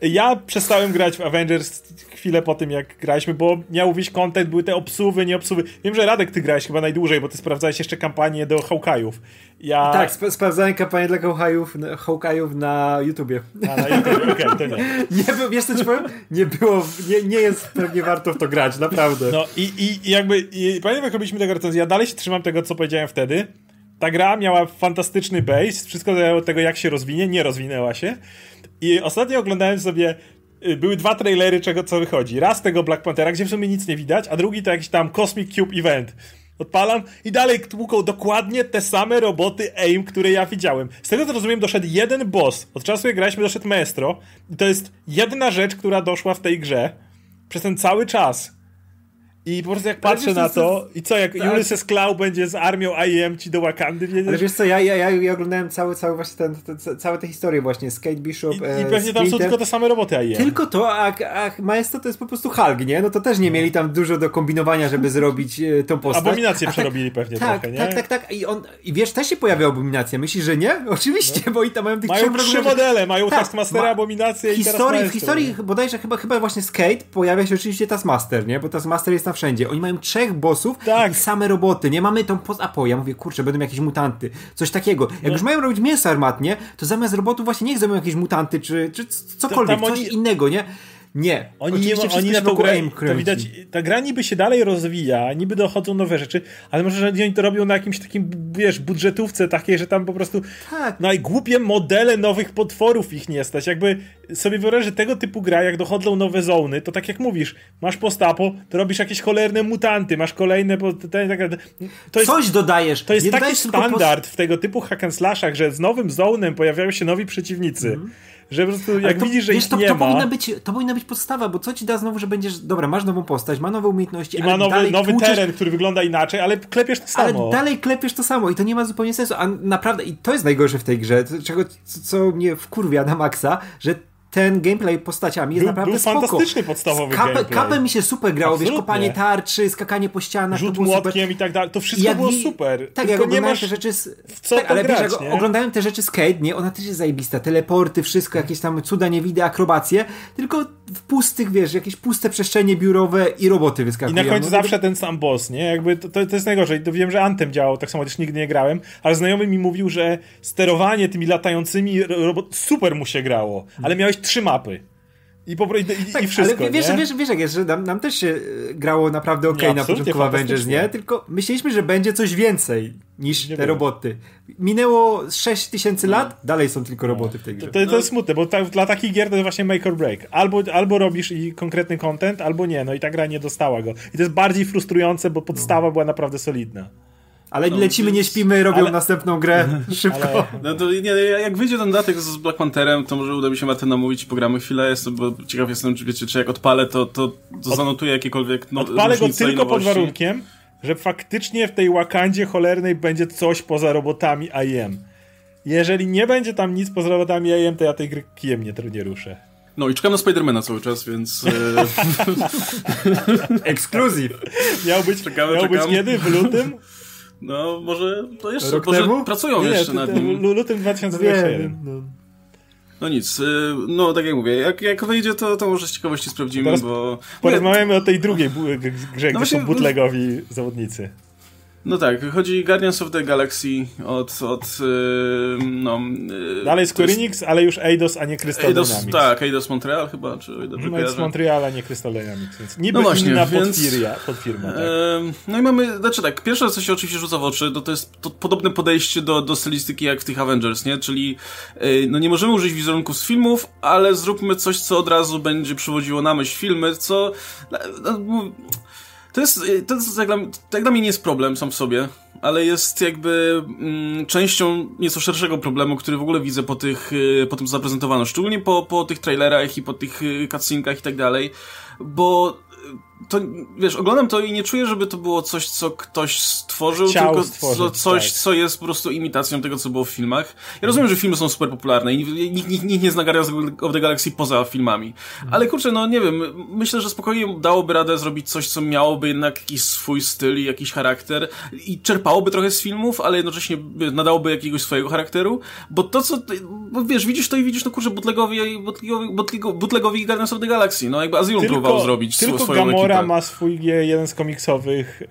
Ja przestałem grać w Avengers chwilę po tym, jak graliśmy, bo miał wyjść content, były te obsuwy, nie obsuwy. Wiem, że Radek, ty grałeś chyba najdłużej, bo ty sprawdzałeś jeszcze kampanię do Hawkeye'ów. Ja... Tak, sp sprawdzałem kampanię dla Hawkeye'ów, Hawkeye'ów na YouTubie. A, na YouTubie, okej, okay, to nie. nie. Wiesz co ci powiem? Nie było, nie, nie jest pewnie warto w to grać, naprawdę. No i, i, i jakby, i, pamiętam jak robiliśmy tego recenzję, ja dalej się trzymam tego, co powiedziałem wtedy. Ta gra miała fantastyczny base, wszystko zależało od tego, jak się rozwinie, nie rozwinęła się. I ostatnio oglądałem sobie y, były dwa trailery, czego co wychodzi. Raz tego Black Panthera, gdzie w sumie nic nie widać, a drugi to jakiś tam Cosmic Cube Event. Odpalam i dalej tłuką dokładnie te same roboty AIM, które ja widziałem. Z tego co rozumiem, doszedł jeden boss. Od czasu jak graliśmy, doszedł Maestro. I to jest jedna rzecz, która doszła w tej grze przez ten cały czas. I po prostu jak patrzę na to, i co, jak tak. Ulysses będzie z armią IEM ci do Wakandy wiedzieć? Ale wiesz co, ja, ja, ja, ja oglądałem cały, cały właśnie ten, ten, całe te historie właśnie, Skate Bishop, I, e, i pewnie tam są tylko te same roboty IEM. Tylko to, a, a Maestro to jest po prostu Hulk, nie? No to też nie mieli tam dużo do kombinowania, żeby zrobić e, tą postać. Abominację a tak- przerobili tak, pewnie tak, trochę, nie? Tak, tak, tak. I, on, I wiesz, też się pojawia abominacja. Myślisz, że nie? Oczywiście, no. bo i tam mają tych Mają trzy modele, mają tak, Taskmastera, ma... abominację i historii, teraz W historii bodajże chyba, chyba właśnie Skate pojawia się oczywiście Taskmaster, nie? Bo Taskmaster jest tam wszędzie. Oni mają trzech bossów tak. i same roboty. Nie mamy tą post... A po, ja mówię, kurczę, będą jakieś mutanty. Coś takiego. Jak no. już mają robić mięso armatnie, to zamiast robotów właśnie niech zrobią jakieś mutanty, czy, czy cokolwiek, coś oni... innego, nie? Nie. Oni, nie ma, oni na to grę, to widać, ta gra niby się dalej rozwija, niby dochodzą nowe rzeczy, ale może, że oni to robią na jakimś takim, wiesz, budżetówce takiej, że tam po prostu tak. najgłupie modele nowych potworów ich nie stać. Jakby sobie wyobraź, że tego typu gra, jak dochodzą nowe zony, to tak jak mówisz, masz postapo, to robisz jakieś cholerne mutanty, masz kolejne... To jest, Coś dodajesz. To jest taki standard w tego typu hack slashach, że z nowym zonem pojawiają się nowi przeciwnicy. Mm że po prostu jak to, widzisz, że wiesz, to, nie to ma... Powinna być, to powinna być podstawa, bo co ci da znowu, że będziesz... Dobra, masz nową postać, ma nowe umiejętności, I ma nowy, nowy teren, który wygląda inaczej, ale klepiesz to samo. Ale dalej klepiesz to samo i to nie ma zupełnie sensu. A naprawdę, i to jest najgorsze w tej grze, czego, co mnie wkurwia na maksa, że ten gameplay postaciami jest był, naprawdę był spoko. fantastyczny podstawowy Kape, gameplay. Kapę mi się super grało, Absolutnie. wiesz, kopanie tarczy, skakanie po ścianach. Rzut młotkiem super. i tak dalej, to wszystko jak było mi, super. Tak, jak oglądałem te rzeczy z... co tak, ale grać, wiesz, jak oglądałem te rzeczy z Kate, nie, ona też jest zajebista, teleporty, wszystko, jakieś tam cuda niewidy, akrobacje, tylko w pustych, wiesz, jakieś puste przestrzenie biurowe i roboty wyskakują. I na końcu no, zawsze ten sam boss, nie? Jakby to, to, to jest najgorzej. To wiem, że Antem działał, tak samo też nigdy nie grałem, ale znajomy mi mówił, że sterowanie tymi latającymi robot super mu się grało, ale miałeś trzy mapy. I, po, i, i, tak, i wszystko, ale wiesz, nie? wiesz, wiesz jak jest, że nam, nam też się e, grało naprawdę okej okay na początku Avengers, nie? Tylko myśleliśmy, że będzie coś więcej niż nie te było. roboty. Minęło 6 tysięcy lat, no. dalej są tylko roboty w tej grze. To, to, to jest smutne, bo ta, dla takich gier to jest właśnie make or break. Albo, albo robisz i konkretny content, albo nie, no i ta gra nie dostała go. I to jest bardziej frustrujące, bo podstawa no. była naprawdę solidna. Ale no, lecimy, nie śpimy, robią ale... następną grę szybko. Ale... No to nie, jak wyjdzie ten datek z Black Pantherem, to może uda mi się Martyn namówić i pogramy chwilę, jestem, bo ciekaw jestem, czy wiecie, czy jak odpalę, to, to, to zanotuję jakiekolwiek no, Odpalę go tylko pod warunkiem, że faktycznie w tej Wakandzie cholernej będzie coś poza robotami IM. Jeżeli nie będzie tam nic poza robotami IM, to ja tej gry kijem nie, nie ruszę. No i czekam na Spidermana cały czas, więc... E, Ekskluzyw. Miał być, czekamy, miał być kiedy? W lutym? No, może to jeszcze, Rok może temu? pracują nie, jeszcze nad nim. Lutym 2021. No. no nic, y, no tak jak mówię, jak, jak wyjdzie, to, to może z ciekawości sprawdzimy, Teraz bo... Porozmawiamy o tej drugiej grze, no gdzie są bootlegowi zawodnicy. No tak, chodzi Guardians of the Galaxy od, od yy, no... Yy, Dalej Square jest... Enix, ale już Eidos, a nie Crystal Eidos, Dynamics. Tak, Eidos Montreal chyba, czy dobrze No Eidos Montreal, a nie Crystal Dynamics, więc niby no właśnie, inna więc, podfirma, podfirma tak. yy, No i mamy, znaczy tak, pierwsze co się oczywiście rzuca w oczy, to, to jest to podobne podejście do, do stylistyki jak w tych Avengers, nie? Czyli yy, no nie możemy użyć wizerunków z filmów, ale zróbmy coś, co od razu będzie przywodziło na myśl filmy, co... No, no, to jest, to jest jak, dla, dla mnie nie jest problem sam w sobie, ale jest jakby mm, częścią nieco szerszego problemu, który w ogóle widzę po tych, y, po tym co zaprezentowano, szczególnie po, po tych trailerach i po tych y, cutscenkach i tak dalej, bo to, wiesz, oglądam to i nie czuję, żeby to było coś, co ktoś stworzył, Chciał tylko stworzyć, co, coś, tak. co jest po prostu imitacją tego, co było w filmach. Ja rozumiem, że filmy są super popularne i nikt, nikt, nikt nie zna Guardians of the Galaxy poza filmami. Ale kurczę, no nie wiem, myślę, że spokojnie dałoby radę zrobić coś, co miałoby jednak jakiś swój styl i jakiś charakter i czerpałoby trochę z filmów, ale jednocześnie nadałoby jakiegoś swojego charakteru, bo to, co, bo wiesz, widzisz to i widzisz, no kurczę, bootlegowi, bootlegowi, bootlegowi Guardians of the Galaxy, no jakby Asylum tylko, próbował zrobić tylko swoją Gamora ekipę. ma swój jeden z komiksowych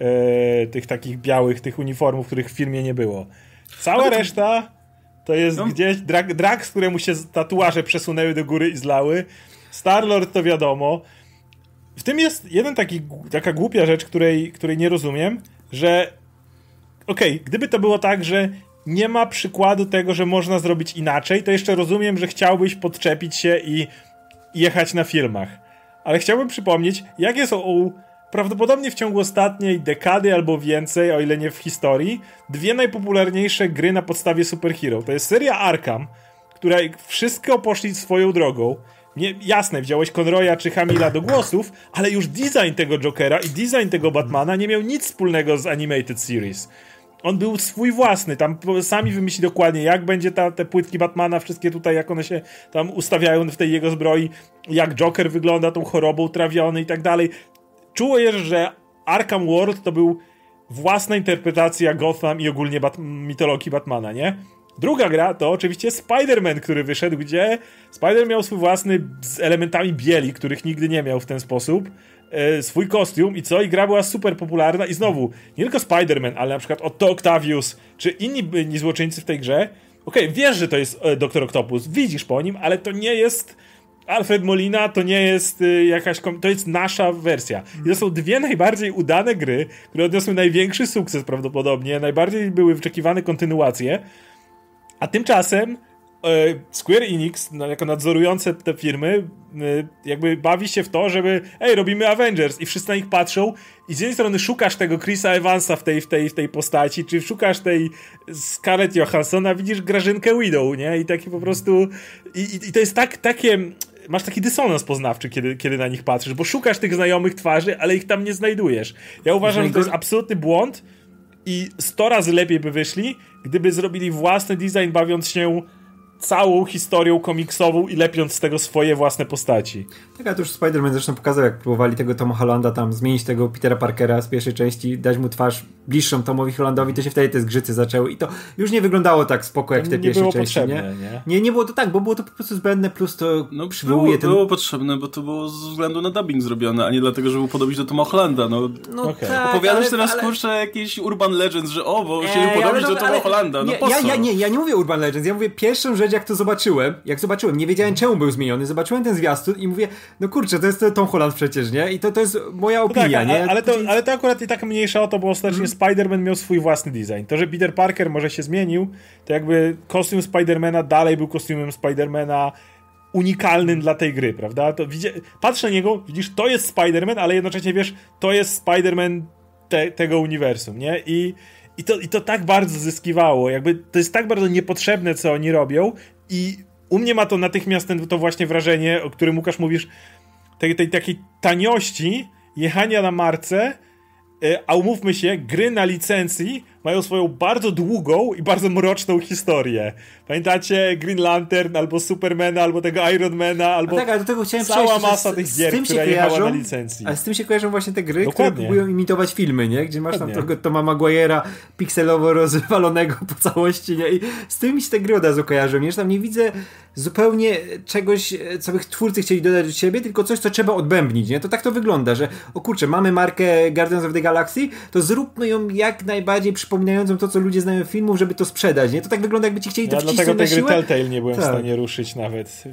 e, tych takich białych, tych uniformów, których w filmie nie było. Cała no reszta to jest no. gdzieś drag, z któremu się tatuaże przesunęły do góry i zlały. Star-Lord to wiadomo. W tym jest jeden taki, taka głupia rzecz, której, której nie rozumiem, że okej, okay, gdyby to było tak, że nie ma przykładu tego, że można zrobić inaczej, to jeszcze rozumiem, że chciałbyś podczepić się i jechać na filmach. Ale chciałbym przypomnieć, jakie są prawdopodobnie w ciągu ostatniej dekady albo więcej, o ile nie w historii, dwie najpopularniejsze gry na podstawie superhero. To jest seria Arkham, która wszystko poszli swoją drogą. Nie, jasne, wziąłeś Conroya czy Hamila do głosów, ale już design tego Jokera i design tego Batmana nie miał nic wspólnego z Animated Series. On był swój własny, tam sami wymyśli dokładnie, jak będzie ta, te płytki Batmana, wszystkie tutaj, jak one się tam ustawiają w tej jego zbroi, jak Joker wygląda tą chorobą trawiony i tak dalej. Czujesz, że Arkham World to był własna interpretacja Gotham i ogólnie bat mitologii Batmana, nie? Druga gra to oczywiście Spider-Man, który wyszedł, gdzie Spider miał swój własny z elementami bieli, których nigdy nie miał w ten sposób. E, swój kostium i co? I gra była super popularna i znowu, nie tylko Spider-Man, ale na przykład Otto Octavius, czy inni, inni złoczyńcy w tej grze. Okej, okay, wiesz, że to jest e, Dr. Octopus, widzisz po nim, ale to nie jest Alfred Molina, to nie jest e, jakaś, to jest nasza wersja. I to są dwie najbardziej udane gry, które odniosły największy sukces prawdopodobnie, najbardziej były wyczekiwane kontynuacje, a tymczasem Square Enix, no, jako nadzorujące te firmy, e, jakby bawi się w to, żeby ej, robimy Avengers i wszyscy na nich patrzą i z jednej strony szukasz tego Chrisa Evansa w tej, w tej, w tej postaci, czy szukasz tej Scarlett Johanssona, widzisz Grażynkę Widow, nie? I taki po prostu i, i, i to jest tak, takie masz taki dysonans poznawczy, kiedy, kiedy na nich patrzysz, bo szukasz tych znajomych twarzy, ale ich tam nie znajdujesz. Ja uważam, że to jest absolutny błąd i 100 razy lepiej by wyszli, gdyby zrobili własny design, bawiąc się całą historią komiksową i lepiąc z tego swoje własne postaci. Tak, a to już Spider-Man zresztą pokazał, jak próbowali tego Toma Hollanda tam zmienić tego Petera Parkera z pierwszej części, dać mu twarz bliższą Tomowi Hollandowi, to się wtedy te zgrzyty zaczęły i to już nie wyglądało tak spoko jak w te nie pierwsze części, nie? nie? Nie, nie było to tak, bo było to po prostu zbędne, plus to no, przywołuje było, ten... było potrzebne, bo to było ze względu na dubbing zrobione, a nie dlatego, żeby upodobać do Toma Hollanda, no. no okay. tak, Opowiadasz ale, teraz, ale... kurczę, jakieś Urban Legends, że o, bo chcieli upodobać do Toma Hollanda, no nie, ja, ja, nie, ja nie mówię Urban Legends, ja mówię pierwszą rzecz, jak to zobaczyłem, jak zobaczyłem, nie wiedziałem czemu był zmieniony, zobaczyłem ten zwiastun i mówię, no kurczę, to jest Tom Holland przecież, nie? I to, to jest moja No opinia, tak, nie? ale to, ale to akurat i tak mniejsza o to, bo ostatecznie Spider-Man miał swój własny design. To, że Peter Parker może się zmienił, to jakby kostium Spider-Mana dalej był kostiumem Spider-Mana unikalnym dla tej gry, prawda? To widzie... Patrz na niego, widzisz, to jest Spider-Man, ale jednocześnie wiesz, to jest Spider-Man te, tego uniwersum, nie? I, i, to, I to tak bardzo zyskiwało, jakby to jest tak bardzo niepotrzebne, co oni robią i u mnie ma to natychmiast ten, to właśnie wrażenie, o którym Łukasz mówisz, tej, tej takiej taniości jechania na marce, e, a umówmy się, gry na licencji mają swoją bardzo długą i bardzo mroczną historię. Pamiętacie Green Lantern, albo Supermana, albo tego Ironmana, albo A tak, ale do tego chciałem cała przejść, masa z- tych z gier, tym się która jechała kojarzą, na licencji. Ale z tym się kojarzą właśnie te gry, Dokładnie. które próbują imitować filmy, nie? Gdzie masz tam Dokładnie. tego Toma Maguire'a pikselowo rozwalonego po całości, nie? I z tym mi się te gry od razu kojarzą, nie? Że tam nie widzę zupełnie czegoś, co by twórcy chcieli dodać do siebie, tylko coś, co trzeba odbębnić, nie? To tak to wygląda, że o kurczę, mamy markę Guardians of the Galaxy, to zróbmy ją jak najbardziej przypominającą to, co ludzie znają z filmów, żeby to sprzedać, nie? To tak wygląda, jakby ci chcieli to Ja wcisnąć dlatego tej gry. Telltale nie byłem Tak. w stanie ruszyć nawet.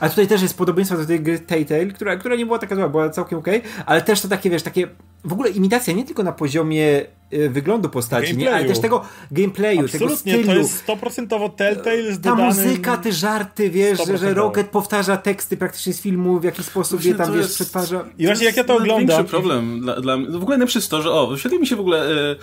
A tutaj też jest podobieństwo do tej gry Telltale, która, która nie była taka zła, była całkiem okej, ale też to takie, wiesz, takie w ogóle imitacja nie tylko na poziomie wyglądu postaci, nie, ale też tego gameplayu, tego Absolutnie, stylu. to jest 100% Telltale z ta dodanym... muzyka, te żarty, wiesz, że, że 100%. Rocket powtarza teksty praktycznie z filmu, w jakiś sposób Właśnie je tam, wiesz, jest- przetwarza. I właśnie jak ja to oglądam... Największy problem dla, dla mnie. no W ogóle najlepsze jest to, że o, wyświetlił mi się w ogóle e,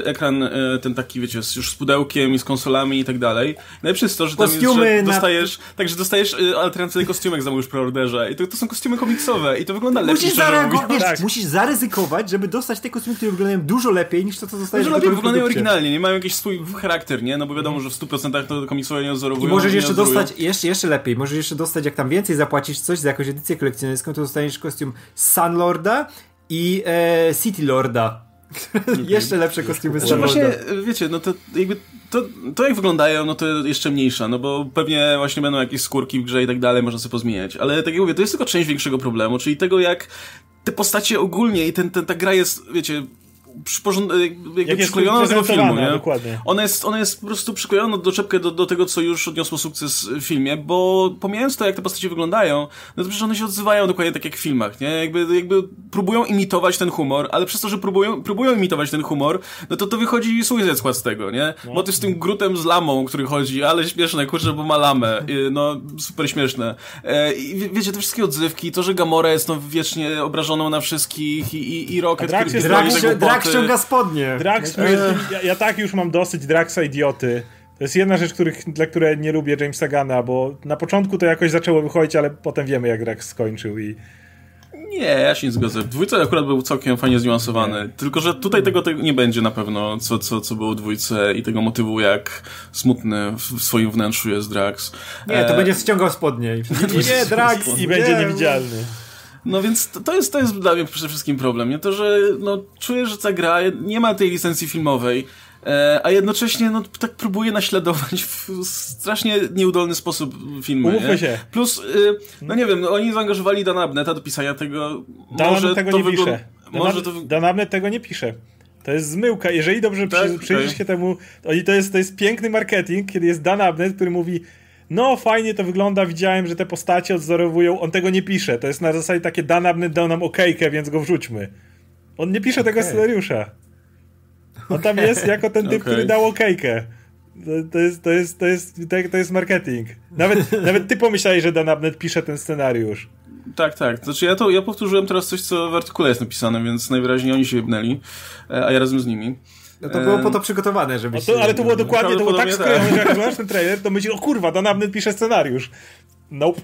e, ekran e, ten taki, wiecie, z, już z pudełkiem i z konsolami i tak dalej. Najlepsze jest to, że tam Kostiumy jest, że na- dostajesz, tak, że dostajesz e, alternatywny kostiumek jak zamówisz preorderze i to, to są kostiumy komiksowe i to wygląda lepiej, Musisz, zareagować, wiesz, Tak. musisz zaryzykować, żeby dostać te kostiumy, które wyglądają dużo lepiej niż to, co dostajesz Że w lepiej wyglądają oryginalnie, nie mają jakiś swój charakter, nie? No bo wiadomo, że w 100% to komiksowe nie I odzorowują. możesz jeszcze dostać, jeszcze, jeszcze lepiej, możesz jeszcze dostać, jak tam więcej zapłacisz coś za jakąś edycję kolekcjonerską, to dostaniesz kostium Sunlorda i e, City Lorda. jeszcze lepsze kostiumy Sunlorda. właśnie, wiecie, no to jakby to, to jak wyglądają, no to jeszcze mniejsza, no bo pewnie właśnie będą jakieś skórki w grze i tak dalej, można sobie pozmieniać. Ale tak jak mówię, to jest tylko część większego problemu, czyli tego jak te postacie ogólnie i ten, ten, ta gra jest, wiecie, jakby Jak jest przyklejona do tego filmu, nie? dokładnie. Ona jest, ona jest po prostu przyklejona do czepkę do, do tego, co już odniosło sukces w filmie, bo pomijając to, jak te postacie wyglądają, no to przecież one się odzywają dokładnie tak jak w filmach, nie? Jakby, jakby próbują imitować ten humor, ale przez to, że próbują, próbują imitować ten humor, no to to wychodzi Suicide Squad z tego, nie? No. Bo ty z tym grutem z lamą, który chodzi, ale śmieszne, kurczę, bo ma lamę, no super śmieszne. E, I wie- wiecie, te wszystkie odzywki, to, że Gamora jest no wiecznie obrażoną na wszystkich i, i, i Rocket, Drax który jest pierdoli Drak, głupoty. ściąga spodnie. Drax, ja, ja tak już mam dosyć Draxa idioty. To jest jedna rzecz, których, dla której nie lubię Jamesa Gana, bo na początku to jakoś zaczęło wychodzić, ale potem wiemy jak Drax skończył i Nie, ja się nie zgodzę. W dwójce akurat był całkiem fajnie zniuansowany. Tylko, że tutaj tego, tego nie będzie na pewno, co, co, co było w dwójce i tego motywu, jak smutny w w swoim wnętrzu jest Drax. Nie, to E, będzie ściągał spodnie. Nie, nie, Drax! i będzie nie. niewidzialny. No więc to, to, jest, to jest dla mnie przede wszystkim problem. Nie to, że no, czuję, że ta gra nie ma tej licencji filmowej, e, a jednocześnie no, tak próbuje naśladować w strasznie nieudolny sposób filmy. Umówmy nie? się. Plus, y, no nie wiem, no, oni zaangażowali Dana Abneta do pisania tego. Dan może tego to nie pisze. Może to... Dan, Dan Abnett tego nie pisze. To jest zmyłka. Jeżeli dobrze Tak, przy, przyjrzysz okej. się temu, to, jest, to jest piękny marketing, kiedy jest Dan Abnett, który mówi no fajnie to wygląda, widziałem, że te postacie odzorowują. On tego nie pisze. To jest na zasadzie takie Dan Abnett dał nam okejkę, więc go wrzućmy. On nie pisze tego Okej. scenariusza. On tam jest jako ten typ, Okej. który dał okejkę. To, to, jest, to, jest, to, jest, to, jest marketing. Nawet, nawet ty pomyślałeś, że Dan Abnett pisze ten scenariusz. Tak, tak. Znaczy ja to ja powtórzyłem teraz coś, co w artykule jest napisane, więc najwyraźniej oni się jebnęli, e, a ja razem z nimi. No to było po to przygotowane, żeby No to, ale to było dokładnie, to było tak skrojone, że jak oglądasz ten trailer, to myślisz, o kurwa, Dan Abnett pisze scenariusz. Nope.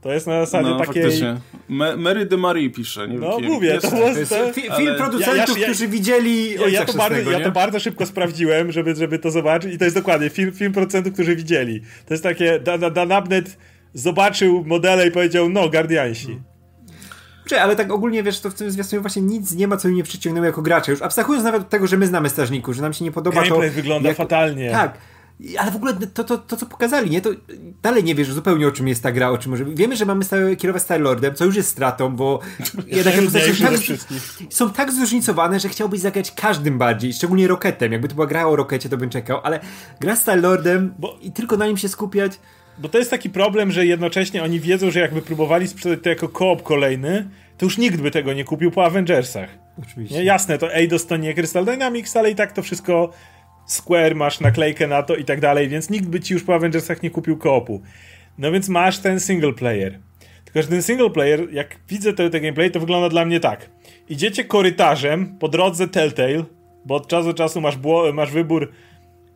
To jest na zasadzie No, takiej... faktycznie. Ma- Mary de Marie pisze. Nie No wiem, mówię, jest- to jest To, fi- film ale- producentów, Ja- ja- którzy widzieli ja, ja, to bardzo, ja to bardzo szybko sprawdziłem, żeby, żeby to zobaczyć i to jest dokładnie film, film producentów, którzy widzieli. To jest takie, Dan, Dan Abnett zobaczył modele i powiedział, no, Guardiansi. Czy, ale tak ogólnie wiesz, to w tym zwiastunie właśnie nic nie ma, co mnie przyciągnęło jako gracza. Już abstrahując nawet od tego, że my znamy strażników, że nam się nie podoba Gameplay to... wygląda fatalnie. Tak. Ale w ogóle to, to, to, co pokazali, nie? To dalej nie wiesz zupełnie o czym jest ta gra, o czym może. Wiemy, że mamy stałe, kierować Star-Lordem, co już jest stratą, bo jednak są tak, są tak zróżnicowane, że chciałbyś zagrać każdym bardziej, szczególnie Rocketem. Jakby to była gra o Rockecie, to bym czekał, ale gra Star-Lordem bo... i tylko na nim się skupiać. Bo to jest taki problem, że jednocześnie oni wiedzą, że jakby próbowali sprzedać to jako koop kolejny, to już nikt by tego nie kupił po Avengersach. Oczywiście. Nie? Jasne, to Eidos to nie Crystal Dynamics, ale i tak to wszystko Square, masz naklejkę na to i tak dalej, więc nikt by ci już po Avengersach nie kupił koopu. No więc masz ten single player. Tylko, że ten single player, jak widzę te, te gameplay, to wygląda dla mnie tak. Idziecie korytarzem po drodze Telltale, bo od czasu do czasu masz, masz wybór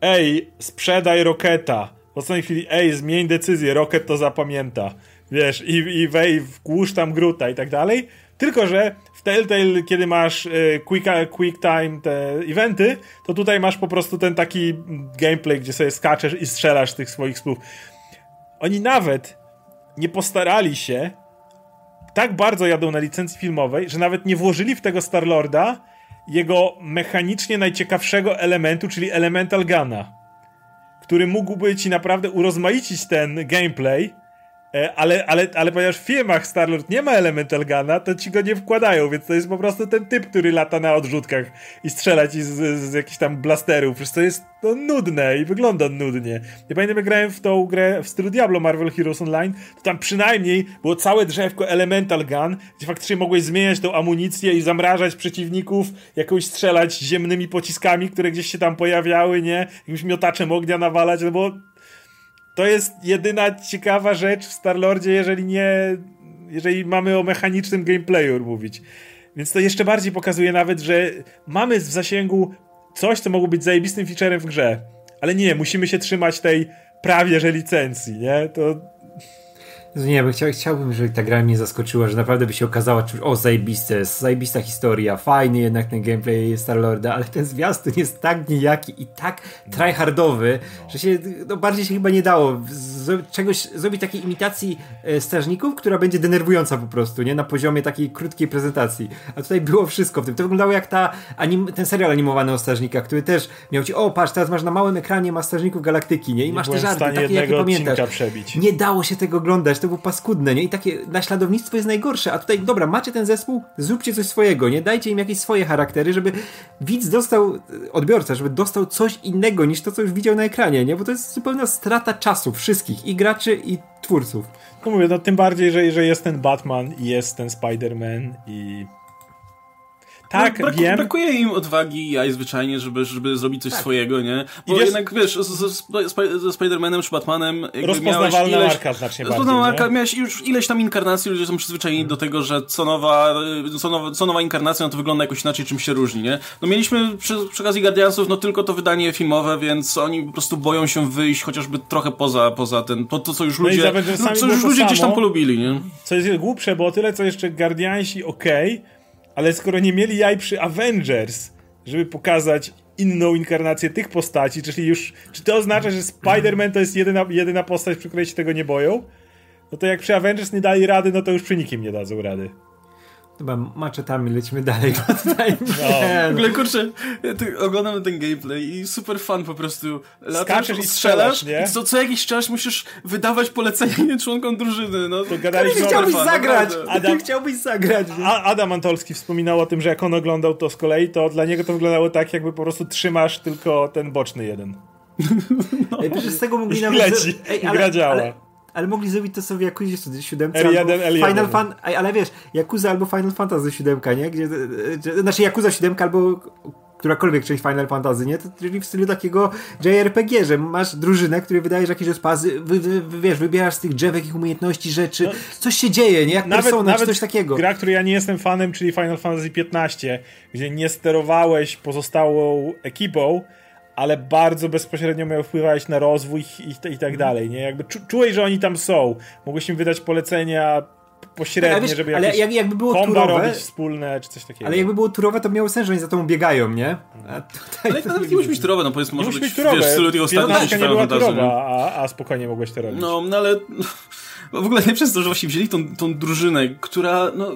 ej, sprzedaj Roketa. W ostatniej chwili, ej, zmień decyzję, Rocket to zapamięta. Wiesz, i, i wej, wkłóż tam gruta i tak dalej. Tylko, że w Telltale, kiedy masz y, quick, quick time te eventy, to tutaj masz po prostu ten taki gameplay, gdzie sobie skaczesz i strzelasz tych swoich słów. Oni nawet nie postarali się, tak bardzo jadą na licencji filmowej, że nawet nie włożyli w tego Starlorda jego mechanicznie najciekawszego elementu, czyli Elemental Guna, który mógłby ci naprawdę urozmaicić ten gameplay, ale, ale, ale ponieważ w filmach Starlord nie ma Elemental Guna, to ci go nie wkładają, więc to jest po prostu ten typ, który lata na odrzutkach i strzela ci z, z jakichś tam blasterów. Przecież to jest to nudne i wygląda nudnie. Ja pamiętam, jak grałem w tą grę w stylu Diablo Marvel Heroes Online, to tam przynajmniej było całe drzewko Elemental Gun, gdzie faktycznie mogłeś zmieniać tą amunicję i zamrażać przeciwników, jakoś strzelać ziemnymi pociskami, które gdzieś się tam pojawiały, nie? Jakimś miotaczem ognia nawalać, no bo to jest jedyna ciekawa rzecz w Starlordzie, jeżeli nie. Jeżeli mamy o mechanicznym gameplayu mówić. Więc to jeszcze bardziej pokazuje nawet, że mamy w zasięgu coś, co mogło być zajebistym featurem w grze. Ale nie, musimy się trzymać tej prawie że licencji, nie? To nie, bo chciał, chciałbym, żeby ta gra mnie zaskoczyła, że naprawdę by się okazała, czy o zajebiste, zajebista historia, fajny jednak ten gameplay Starlorda, ale ten zwiastun jest tak nijaki i tak tryhardowy, no. że się, no bardziej się chyba nie dało z, czegoś, zrobić takiej imitacji e, strażników, która będzie denerwująca po prostu, nie? Na poziomie takiej krótkiej prezentacji. A tutaj było wszystko w tym. To wyglądało jak ta anim, ten serial animowany o strażnikach, który też miał ci, o patrz, teraz masz na małym ekranie ma strażników galaktyki, nie? I nie masz te żarty, takie jakie pamiętasz. Przebić. Nie dało się tego oglądać to było paskudne, nie? I takie naśladownictwo jest najgorsze, a tutaj, dobra, macie ten zespół, zróbcie coś swojego, nie? Dajcie im jakieś swoje charaktery, żeby widz dostał, odbiorca, żeby dostał coś innego niż to, co już widział na ekranie, nie? Bo to jest zupełna strata czasu wszystkich, i graczy, i twórców. No mówię, no tym bardziej, że, że jest ten Batman i jest ten Spider-Man i tak, no, wiem. Brakuje im odwagi i jaj zwyczajnie, żeby, żeby zrobić coś tak. swojego, nie? Bo wiesz, jednak, wiesz, ze, ze Spider-Manem czy Batmanem rozpoznawalna ileś, marka znacznie bardziej, marka, miałeś już ileś tam inkarnacji, ludzie są przyzwyczajeni hmm. do tego, że co nowa, co nowa, co nowa inkarnacja, no to wygląda jakoś inaczej, czym się różni, nie? No mieliśmy przy, przy okazji Guardiansów, no tylko to wydanie filmowe, więc oni po prostu boją się wyjść chociażby trochę poza, poza ten, to, to co już no ludzie, no, co już ludzie gdzieś tam polubili, nie? Co jest głupsze, bo o tyle, co jeszcze Guardiansi okej, okay, ale skoro nie mieli jaj przy Avengers, żeby pokazać inną inkarnację tych postaci, czyli już, czy to oznacza, że Spider-Man to jest jedyna, jedyna postać, przy której się tego nie boją? No to jak przy Avengers nie dali rady, no to już przy nikim nie dadzą rady. Chyba maczetami lecimy dalej. Tutaj no. W ogóle kurczę, ja oglądam ten gameplay i super fan po prostu. Latasz i strzelasz, nie? I co, co jakiś czas musisz wydawać polecenia członkom drużyny. No. To gadaliśmy Ty chciałbyś fan, zagrać! Adam, chciałbyś zagrać. A, Adam Antolski wspominał o tym, że jak on oglądał to z kolei, to dla niego to wyglądało tak, jakby po prostu trzymasz tylko ten boczny jeden. No. Ej, z tego mogli nawet... Leci, Ej, ale, gra działa. Ale ale mogli zrobić to sobie jak Yakuza 7 L1, albo L1. Final Fan, ale wiesz, Yakuza albo Final Fantasy 7, nie? Gdzie, gdzie, znaczy Yakuza 7 albo którakolwiek część Final Fantasy, nie? To, czyli w stylu takiego JRPG, że masz drużynę, której wydajesz jakieś rozpazy, wy, wy, wy, wiesz, wybierasz z tych drzewek ich umiejętności, rzeczy, no, coś się dzieje, nie? Jak nawet, persona, nawet coś takiego. gra, której ja nie jestem fanem, czyli Final Fantasy 15, gdzie nie sterowałeś pozostałą ekipą, ale bardzo bezpośrednio miał wpływać na rozwój i, i tak mhm. dalej, nie? Jakby czu, czułeś, że oni tam są. Mogłeś im wydać polecenia pośrednie, wiesz, żeby jakieś ale jak, jakby było turowe, robić wspólne, czy coś takiego. Ale jakby było turowe, to miało sens, że oni za tobą biegają, nie? A tutaj ale nawet nie musi być turowe, no powiedzmy, może być, być turowe. wiesz, w stylu tych ostatnich nie była turowa, a, a spokojnie mogłeś to robić. No, no ale w ogóle nie przez to, że właśnie wzięli tą, tą drużynę, która, no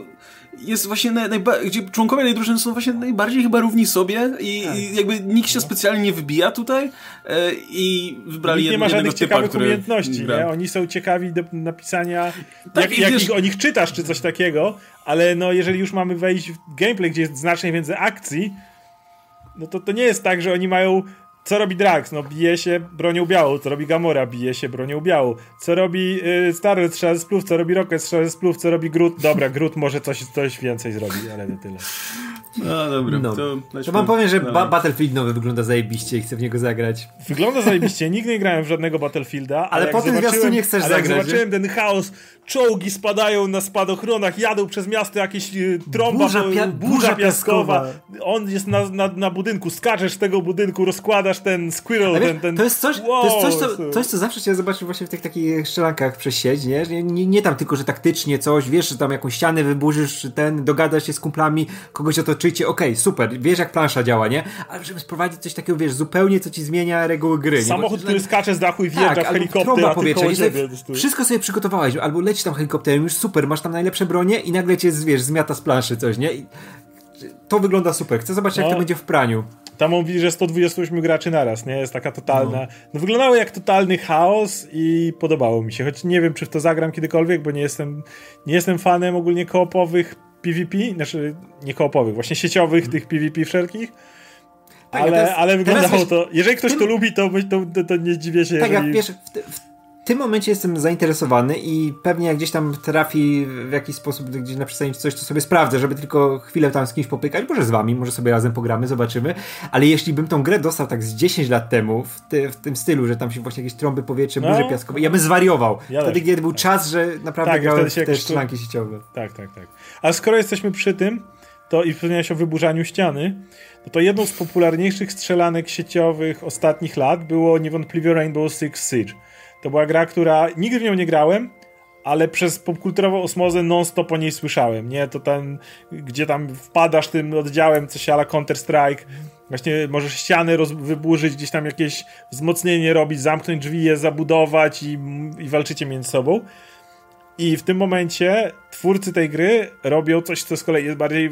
jest właśnie, naj, najba- gdzie członkowie tej drużyny są właśnie najbardziej chyba równi sobie i, tak. i jakby nikt się no. specjalnie nie wybija tutaj e, i wybrali nikt nie ma żadnych typa, ciekawych umiejętności, nie? Oni są ciekawi do napisania, tak, jak, jak wiesz... o nich czytasz czy coś takiego, ale no jeżeli już mamy wejść w gameplay, gdzie jest znacznie więcej akcji, no to to nie jest tak, że oni mają co robi Drax? No bije się bronią białą. Co robi Gamora? Bije się bronią białą. Co robi yy, Star strzela ze splów? Co robi Rocket? Strzela ze splów? Co robi Groot? Dobra, Groot może coś, coś więcej zrobi, ale nie tyle. No dobra, no. to, to wam powiem, że ba Battlefield nowy wygląda zajebiście i chcę w niego zagrać. Wygląda zajebiście, nigdy nie grałem w żadnego Battlefielda. Ale, ale po tym nie chcesz ale zagrać. jak zobaczyłem ten chaos, czołgi spadają na spadochronach, jadą przez miasto jakieś y, trąba, burza, pia burza, burza piaskowa. piaskowa. On jest na, na, na, budynku, skaczesz z tego budynku, rozkładasz ten squirrel, wiesz, ten, ten... To jest coś, wow, to jest coś, co, coś, co zawsze chciałem zobaczyć właśnie w tych takich strzelankach przez sieć, nie? Nie, nie? nie tam tylko, że taktycznie coś, wiesz, że tam jakąś ścianę wyburzysz, ten, dogadasz się z kumplami, kogoś otoczycie, okej, okay, super, wiesz jak plansza działa, nie? Ale żeby sprowadzić coś takiego, wiesz, zupełnie co ci zmienia reguły gry. Samochód, Bo, który skacze z dachu i wjeżdża tak, w helikopter, a powietrze, sobie, Wszystko sobie przygotowałeś, albo leci tam helikopterem, już super, masz tam najlepsze bronie i nagle cię, wiesz, zmiata z planszy coś, nie? I to wygląda super. Chcę zobaczyć, no. jak to będzie w praniu. Tam on widzi, że 128 graczy naraz, nie? Jest taka totalna. No. no. wyglądało jak totalny chaos i podobało mi się. Choć nie wiem, czy w to zagram kiedykolwiek, bo nie jestem, nie jestem fanem ogólnie koopowych PvP, znaczy nie koopowych, właśnie sieciowych tych PvP wszelkich. Tak, ale, jest, ale wyglądało to. Jeżeli ktoś tym, to lubi, to, to, to, nie zdziwię się. Tak, jeżeli... ja wiesz, w, w tym momencie jestem zainteresowany i pewnie jak gdzieś tam trafi w jakiś sposób gdzieś na przystani coś, to sobie sprawdzę, żeby tylko chwilę tam z kimś popykać, może z wami, może sobie razem pogramy, zobaczymy, ale jeśli bym tą grę dostał tak z 10 lat temu, w, ty, w tym stylu, że tam się właśnie jakieś trąby powietrze, burze no. piaskowe, ja bym zwariował. Ja Wtedy, kiedy był czas, że naprawdę tak, grałem w te strzelanki sieciowe. Tak, tak, tak. A skoro jesteśmy przy tym, to i wspomniałeś o wyburzaniu ściany, no to jedną z popularniejszych strzelanek sieciowych ostatnich lat było niewątpliwie Rainbow Six Siege. To była gra, która nigdy w nią nie grałem, ale przez popkulturową osmozę non-stop o niej słyszałem, nie? To ten, gdzie tam wpadasz tym oddziałem, coś ala Counter-Strike, właśnie możesz ściany roz, wyburzyć, gdzieś tam jakieś wzmocnienie robić, zamknąć drzwi, je zabudować i, i walczycie między sobą. I w tym momencie twórcy tej gry robią coś, co z kolei jest bardziej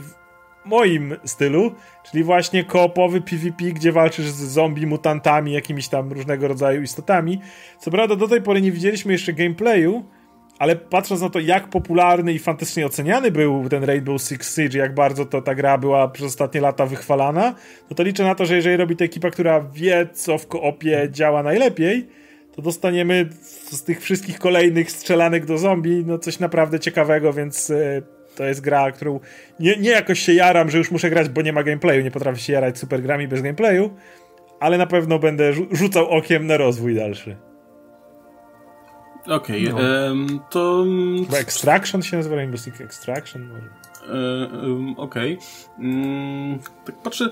moim stylu, czyli właśnie koopowy PvP, gdzie walczysz z zombie, mutantami, jakimiś tam różnego rodzaju istotami. Co prawda do tej pory nie widzieliśmy jeszcze gameplayu, ale patrząc na to, jak popularny i fantastycznie oceniany był ten Rainbow Six Siege, jak bardzo to ta gra była przez ostatnie lata wychwalana, no to liczę na to, że jeżeli robi to ekipa, która wie, co w koopie działa najlepiej, to dostaniemy z tych wszystkich kolejnych strzelanek do zombie no coś naprawdę ciekawego, więc e, to jest gra, którą nie, nie jakoś się jaram, że już muszę grać, bo nie ma gameplayu, nie potrafię się jarać super grami bez gameplayu, ale na pewno będę rzucał okiem na rozwój dalszy. Okej, okay, no. um, to... Chyba Extraction się nazywa, Rainbow Six Extraction może. Um, Okej. Okay. Um, tak patrzę,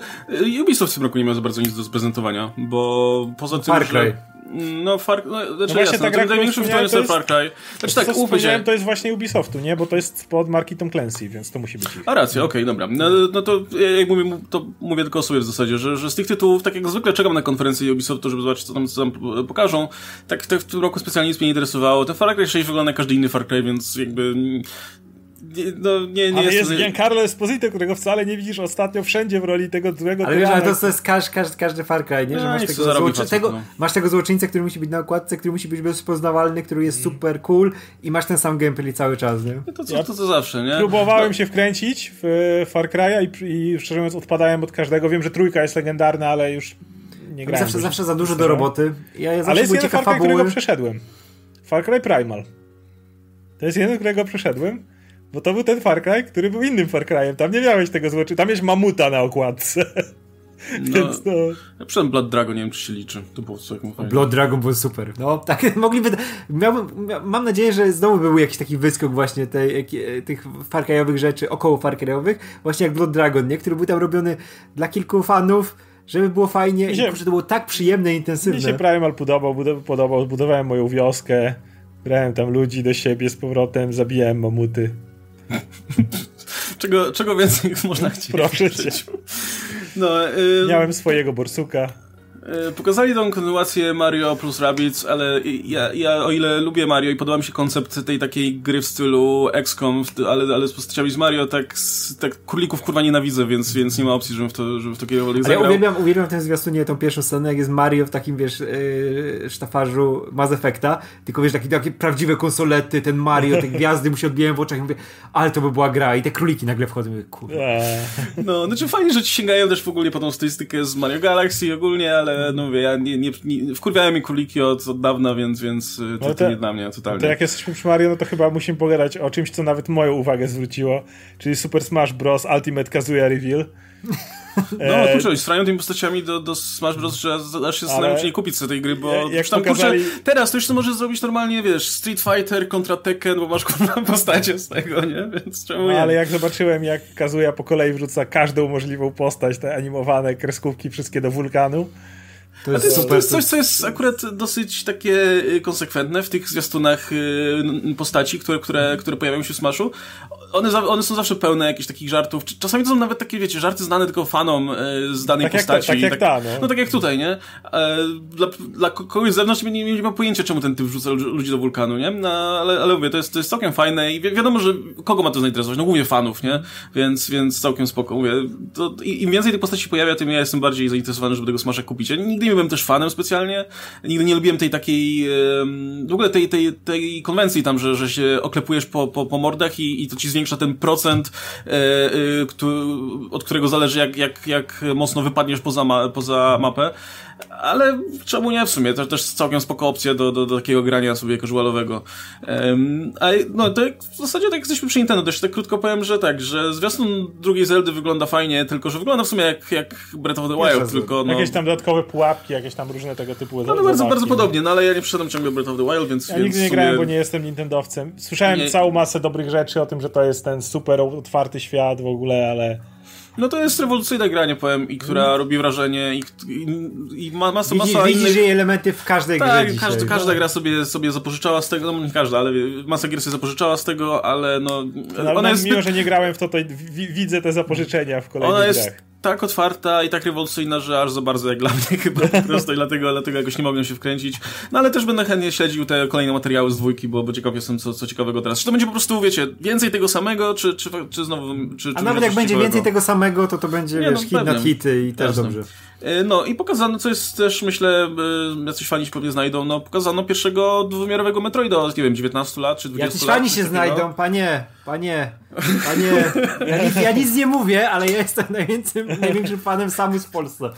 Ubisoft w tym roku nie miał za bardzo nic do sprezentowania, bo poza tym, Far Cry. że... No, Far, no, znaczy no jasne, ta gra, największym to jest Far Cry. Znaczy tak, to, się. to jest właśnie Ubisoftu, nie? Bo to jest pod marki Tom Clancy, więc to musi być ich. A racja, okej, okay, dobra. No, no, to jak mówię, to mówię tylko o sobie w zasadzie, że, że z tych tytułów, tak jak zwykle czekam na konferencję Ubisoftu, żeby zobaczyć, co tam, co tam pokażą. Tak, tak w tym roku specjalnie nic mnie nie interesowało. Ten Far Cry 6 wygląda jak każdy inny Far Cry, więc jakby no, nie, nie ale jest, jest Giancarlo Esposito, którego wcale nie widzisz ostatnio wszędzie w roli tego złego Ale wiesz, ale to, to jest każdy, każdy, każdy Far Cry, nie? Że no, masz, tego złoczy... tego, no. masz tego złoczyńcę, który musi być na okładce, który musi być bezpoznawalny, który jest mm. super cool i masz ten sam gameplay cały czas, nie? No to, co, to, to zawsze, nie? Próbowałem no. się wkręcić w Far Cry'a i, i szczerze mówiąc odpadałem od każdego. Wiem, że trójka jest legendarna, ale już nie grałem. Zawsze, zawsze za dużo do roboty. Ja, ja ale jest jeden Far Cry, którego przeszedłem. Far Cry Primal. To jest jeden, którego przeszedłem. Bo to był ten Far Cry, który był innym Far Cryem. Tam nie miałeś tego złoczynu. Tam jest mamuta na okładce. No, Więc no. Ja przyszedłem Blood Dragon, nie wiem czy się liczy. To było coś Blood Dragon był super. No, tak mogliby. Miałbym, mam nadzieję, że znowu by był jakiś taki wyskok właśnie tej, tych Far Cry'owych rzeczy, około Far Cry'owych, właśnie jak Blood Dragon, nie? Który był tam robiony dla kilku fanów żeby było fajnie i to było tak przyjemne i intensywne. Mi się Primal podobał, podobał, budowałem moją wioskę, brałem tam ludzi do siebie z powrotem, zabijałem mamuty. czego, czego więcej można chcieć Proszę cię. No, y... Miałem swojego borsuka. E, pokazali tą kontynuację Mario plus Rabbids, ale ja, ja o ile lubię Mario i podoba mi się koncept tej takiej gry w stylu XCOM, ale, ale z postaciami z Mario, tak, tak królików kurwa nienawidzę, więc, więc nie ma opcji, żebym w to, żebym w to kiedykolwiek zagrał. Ja uwielbiam, uwielbiam ten zwiastunie, tą pierwszą scenę, jak jest Mario w takim, wiesz, yy, sztafarzu Mass Effecta, tylko wiesz, takie, takie prawdziwe konsolety, ten Mario, te gwiazdy mu się odbijają w oczach i mówię, ale to by była gra i te króliki nagle wchodzą i mówię, kurwa. No, znaczy fajnie, że ci sięgają też w ogóle po tą stylistykę z Mario Galaxy ogólnie, ale no mówię, ja nie, nie, nie wkurwiałem mi króliki od, od dawna, więc, więc y, to, no to, to nie dla mnie totalnie. To jak jesteśmy przy Mario, no to chyba musimy pogadać o czymś, co nawet moją uwagę zwróciło, czyli Super Smash Bros. Ultimate Kazuya Reveal. No, e... kurczę, strają tymi postaciami do, do Smash Bros. że aż się zastanawiam, czy nie kupić sobie tej gry, bo jak tam, pokazali... kurczę, teraz to już to możesz zrobić normalnie, wiesz, Street Fighter kontra Tekken, bo masz kurwa postacie z tego, nie? Więc czemu no, nie? Ale jak zobaczyłem, jak Kazuya po kolei wrzuca każdą możliwą postać, te animowane kreskówki wszystkie do wulkanu, to jest, to jest, super. To jest coś, co jest akurat dosyć takie y, konsekwentne w tych zwiastunach y, postaci, które, które, które pojawiają się w Smashu. One, one są zawsze pełne jakichś takich żartów. Czasami to są nawet takie, wiecie, żarty znane tylko fanom y, z danej tak postaci. Jak, tak jak ta, no. no tak jak tutaj, nie? E, dla, dla kogoś z zewnątrz nie, nie, nie ma pojęcia, czemu ten typ wrzuca ludzi do wulkanu, nie? No, ale, ale mówię, to jest, to jest całkiem fajne i wi wiadomo, że kogo ma to zainteresować? No głównie fanów, nie? Więc, więc całkiem spoko. Mówię, to, im więcej tych postaci pojawia, tym ja jestem bardziej zainteresowany, żeby tego Smasha kupić. Ja nigdy nie byłem też fanem specjalnie. Nigdy nie lubiłem tej takiej, w ogóle tej, tej, tej konwencji tam, że, że się oklepujesz po, po, po mordach i, i to ci zwiększa ten procent, e, e, od którego zależy jak, jak, jak mocno wypadniesz poza, ma, poza mapę ale czemu nie w sumie? To też całkiem spoko opcja do, do, do takiego grania sobie casualowego. Um, a no to w zasadzie tak jesteśmy przy Nintendo, też tak krótko powiem, że tak, że zwiastun drugiej Zeldy wygląda fajnie, tylko że wygląda w sumie jak, jak Breath of the Wild, tylko no... Jakieś tam dodatkowe pułapki, jakieś tam różne tego typu No, no bardzo, bardzo podobnie, no ale ja nie przyszedłem ciągle Breath of the Wild, więc... Ja więc nigdy nie sumie... grałem, bo nie jestem Nintendowcem. Słyszałem nie... całą masę dobrych rzeczy o tym, że to jest ten super otwarty świat w ogóle, ale... No to jest rewolucyjna gra, nie powiem, i która mm. robi wrażenie i, i, i ma masa, masa Widzi, innych... Widzisz jej elementy w każdej tak, grze dzisiaj, każda, każda gra sobie, sobie zapożyczała z tego, no nie każda, ale masa gier sobie zapożyczała z tego, ale no... no ona jest mimo, zbyt... że nie grałem w to, to widzę te zapożyczenia w kolejnych ona jest, grach tak otwarta i tak rewolucyjna, że aż za bardzo jak dla mnie chyba po prostu i dlatego, dlatego jakoś nie mogłem się wkręcić. No ale też będę chętnie śledził te kolejne materiały z dwójki, bo, bo ciekaw jestem, co, co ciekawego teraz. Czy to będzie po prostu, wiecie, więcej tego samego, czy, czy, czy znowu... Czy, A nawet jak będzie ciekawego? więcej tego samego, to to będzie, nie, wiesz, no, hit na hity i też Jasne. dobrze. E, no i pokazano, co jest też, myślę, e, jacyś fani się pewnie znajdą, no pokazano pierwszego dwuwymiarowego Metroida od, nie wiem, 19 lat czy 20 Jacyś lat. fani się znajdą, panie, panie, panie. Ja nic, ja nic, nie mówię, ale ja jestem największym, największym fanem Samus w Polsce.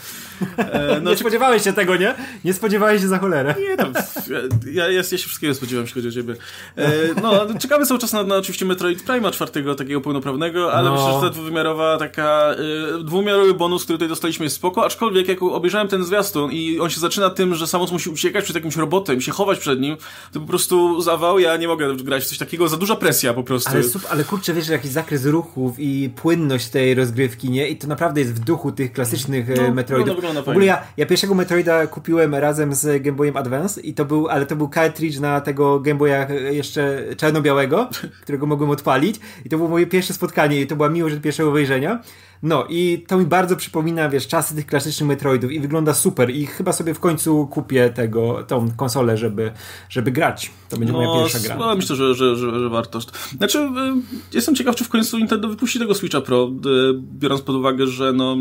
E, no, nie czy... spodziewałeś się tego, nie? Nie spodziewałeś się za cholerę. Nie, tam, ja, ja, ja się wszystkiego spodziewam, jeśli chodzi o ciebie. E, no, czekamy cały czas na, na oczywiście Metroid Prime czwartego, takiego pełnoprawnego, ale no. myślę, że ta dwuwymiarowa taka, e, dwuwymiarowy bonus, który tutaj dostaliśmy jest spoko, aczkolwiek aczkolwiek jak obejrzałem ten zwiastun i on się zaczyna tym, że Samus musi uciekać przed jakimś robotem i się chować przed nim, to po prostu zawał, ja nie mogę grać w coś takiego, za duża presja po prostu. Ale, ale kurczę, wiesz, jakiś zakres ruchów i płynność tej rozgrywki, nie? I to naprawdę jest w duchu tych klasycznych e, no, Metroidów. No, w ogóle ja, ja pierwszego Metroida kupiłem razem z Game Boyem Advance i to był, ale to był cartridge na tego Game Boya jeszcze czarno-białego, którego mogłem odpalić i to było moje pierwsze spotkanie i to była miłość od pierwszego wejrzenia. No i to mi bardzo przypomina, wiesz, czasy tych klasycznych Metroidów i wygląda super i chyba sobie w końcu kupię tego, tą konsolę, żeby, żeby grać. To będzie no, moja pierwsza gra. No, myślę, że, że, że, że warto. Znaczy, y, jestem ciekaw, czy w końcu Nintendo wypuści tego Switcha Pro, y, biorąc pod uwagę, że no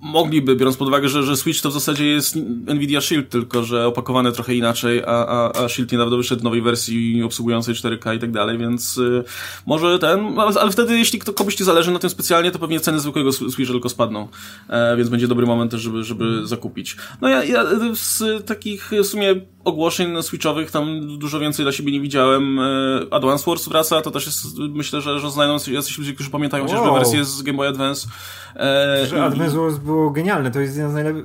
mogliby, biorąc pod uwagę, że, że Switch to w zasadzie jest Nvidia Shield, tylko że opakowane trochę inaczej, a, a, a Shield niedawno wyszedł nowej wersji obsługującej 4K i tak dalej, więc y, może ten, ale wtedy jeśli kto, komuś ci zależy na tym specjalnie, to pewnie ceny zwykłego Switcha tylko spadną, e, więc będzie dobry moment też, żeby, żeby zakupić. No ja, ja z takich w sumie ogłoszeń switchowych tam dużo więcej dla siebie nie widziałem. E, Advance Wars wraca, to też jest, myślę, że, że znajdą jacyś ludzie, którzy pamiętają wow. chociażby wersję z Game Boy Advance. E, że Advance Wars było genialne, to jest jeden z najlepszych,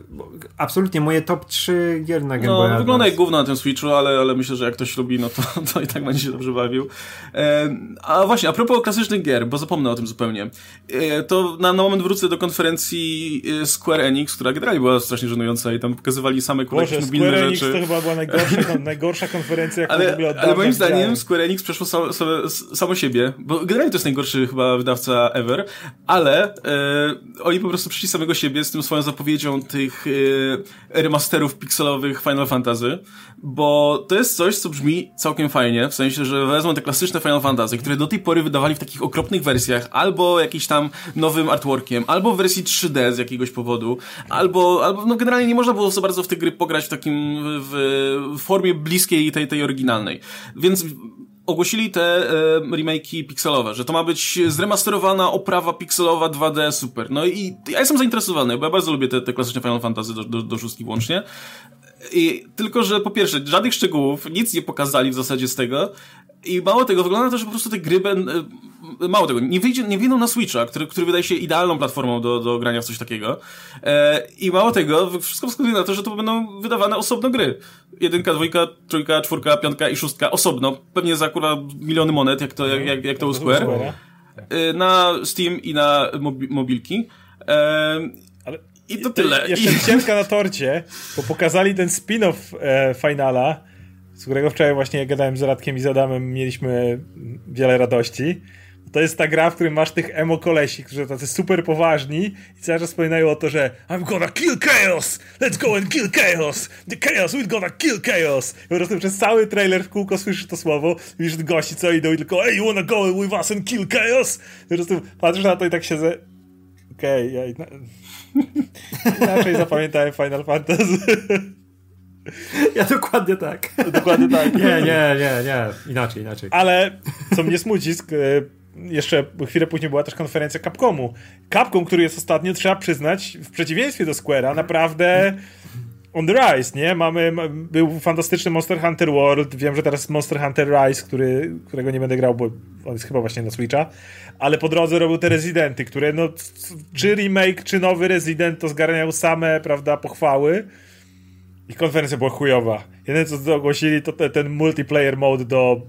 absolutnie moje top 3 gier na Game no, Boy No, wygląda jak gówno na tym Switchu, ale, ale myślę, że jak ktoś lubi, no to, to i tak będzie się dobrze bawił. E, a właśnie, a propos klasycznych gier, bo zapomnę o tym zupełnie, e, to na, na moment wrócę do konferencji e, Square Enix, która generalnie była strasznie żenująca i tam pokazywali same Boże, mobilne Square Enix to chyba była najgorsza, najgorsza konferencja, jaką ale, w ogóle Ale moim zdaniem Square Enix przeszło samo, samo, siebie, bo generalnie to jest najgorszy chyba wydawca ever, ale e, oni po prostu przyszli samego siebie z tym swoją zapowiedzią tych e, remasterów pikselowych Final Fantasy, bo to jest coś, co brzmi całkiem fajnie, w sensie, że wezmą te klasyczne Final Fantasy, które do tej pory wydawali w takich okropnych wersjach, albo jakiś tam nowym artworkiem, albo w wersji 3D z jakiegoś powodu, albo, albo no generalnie nie można było za bardzo w te gry pograć w takim, w, w formie bliskiej tej, tej oryginalnej. Więc ogłosili te e, remake'i pikselowe, że to ma być zremasterowana oprawa pikselowa 2D super. No i ja jestem zainteresowany, bo ja bardzo lubię te, te klasyczne Final Fantasy do, do, do szóstki włącznie. I, tylko, że po pierwsze, żadnych szczegółów, nic nie pokazali w zasadzie z tego. I mało tego, wygląda na to, że po prostu te gry będą. E, mało tego, nie, wyjdzie, nie wyjdą na Switcha, który, który wydaje się idealną platformą do, do grania w coś takiego. E, I mało tego, wszystko wskazuje na to, że to będą wydawane osobno gry. Jedynka, dwójka, trójka, czwórka, piątka i szóstka osobno. Pewnie za akurat miliony monet, jak to, jak, jak, jak to u Square. E, na Steam i na mobi mobilki. E, I to tyle. Jeszcze wisienka na torcie, bo pokazali ten spin-off e, finala, z którego wczoraj właśnie gadałem z Radkiem i z Adamem, mieliśmy wiele radości. To jest ta gra, w której masz tych emo kolesi, którzy tacy super poważni i cały czas wspominają o to, że I'm gonna kill chaos! Let's go and kill chaos! The chaos, we're gonna kill chaos! I po prostu przez cały trailer w kółko słyszysz to słowo, widzisz gości co idą i tylko hey, you wanna go with us and kill chaos? I po prostu patrzysz na to i tak siedzę okej, okay, ja ina... inaczej zapamiętałem Final Fantasy. Ja dokładnie tak. Dokładnie tak. Nie, nie, nie, nie. Inaczej, inaczej. Ale co mnie smuci, jeszcze chwilę później była też konferencja Capcomu. Capcom, który jest ostatnio, trzeba przyznać, w przeciwieństwie do Square'a, naprawdę on the rise, nie? Mamy, był fantastyczny Monster Hunter World, wiem, że teraz Monster Hunter Rise, który, którego nie będę grał, bo on jest chyba właśnie na Switcha, ale po drodze robił te Residenty, które no, czy remake, czy nowy Resident to zgarniał same, prawda, pochwały i konferencja była chujowa. Jedyne co ogłosili to te, ten multiplayer mode do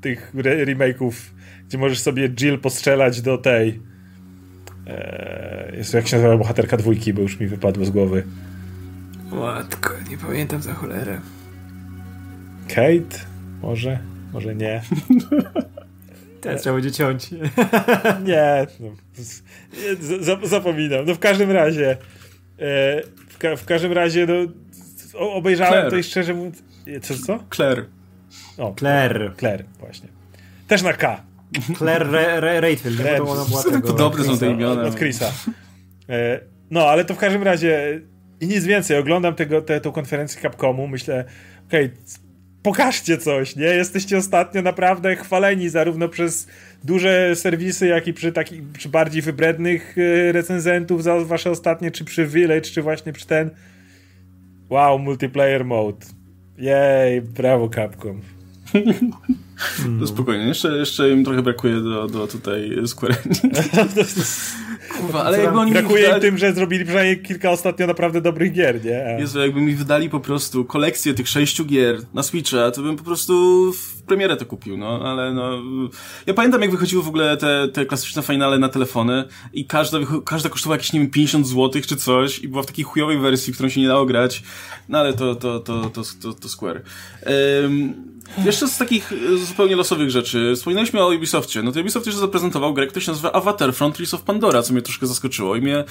tych re remake'ów gdzie możesz sobie Jill postrzelać do tej. Eee, jest jak się nazywa bohaterka dwójki, bo już mi wypadło z głowy. Łatko, nie pamiętam za cholerę. Kate? Może? Może nie. Teraz trzeba będzie ciąć. nie, no, zapominam. No w każdym razie e, w, ka w, każdym razie no obejrzałem Claire. to i szczerze mówiąc... Co, co? Claire. O, Claire. Claire, właśnie. Też na K. Claire Rayfield, Re to ona była tego... Dobre są te imiona. Od Chrisa. E, no, ale to w każdym razie i nic więcej. Oglądam tego, tę konferencję Capcomu, myślę, okej, okay, pokażcie coś, nie? Jesteście ostatnio naprawdę chwaleni zarówno przez duże serwisy, jak i przy takich, przy bardziej wybrednych e, recenzentów za wasze ostatnie, czy przy Village, czy właśnie przy ten wow, multiplayer mode. Jej, brawo Capcom. No. Spokojnie, jeszcze, jeszcze im trochę brakuje do, do tutaj Square Kurwa, ale jakby oni Brakuje wydali... im tym, że zrobili przynajmniej kilka ostatnio naprawdę dobrych gier, nie? Jezu, jakby mi wydali po prostu kolekcję tych sześciu gier na Switcha, to bym po prostu w premierę to kupił, no, ale no... Ja pamiętam, jak wychodziły w ogóle te, te klasyczne finale na telefony i każda, każda kosztowała jakieś, nie wiem, 50 zł czy coś i była w takiej chujowej wersji, którą się nie dało grać, no ale to, to, to, to, to, to Square. Um, jeszcze z takich e, zupełnie losowych rzeczy. Wspominaliśmy o Ubisoftie. No to Ubisoft jeszcze zaprezentował grę, która się nazywa Avatar Frontiers of Pandora, co mnie troszkę zaskoczyło i mnie e,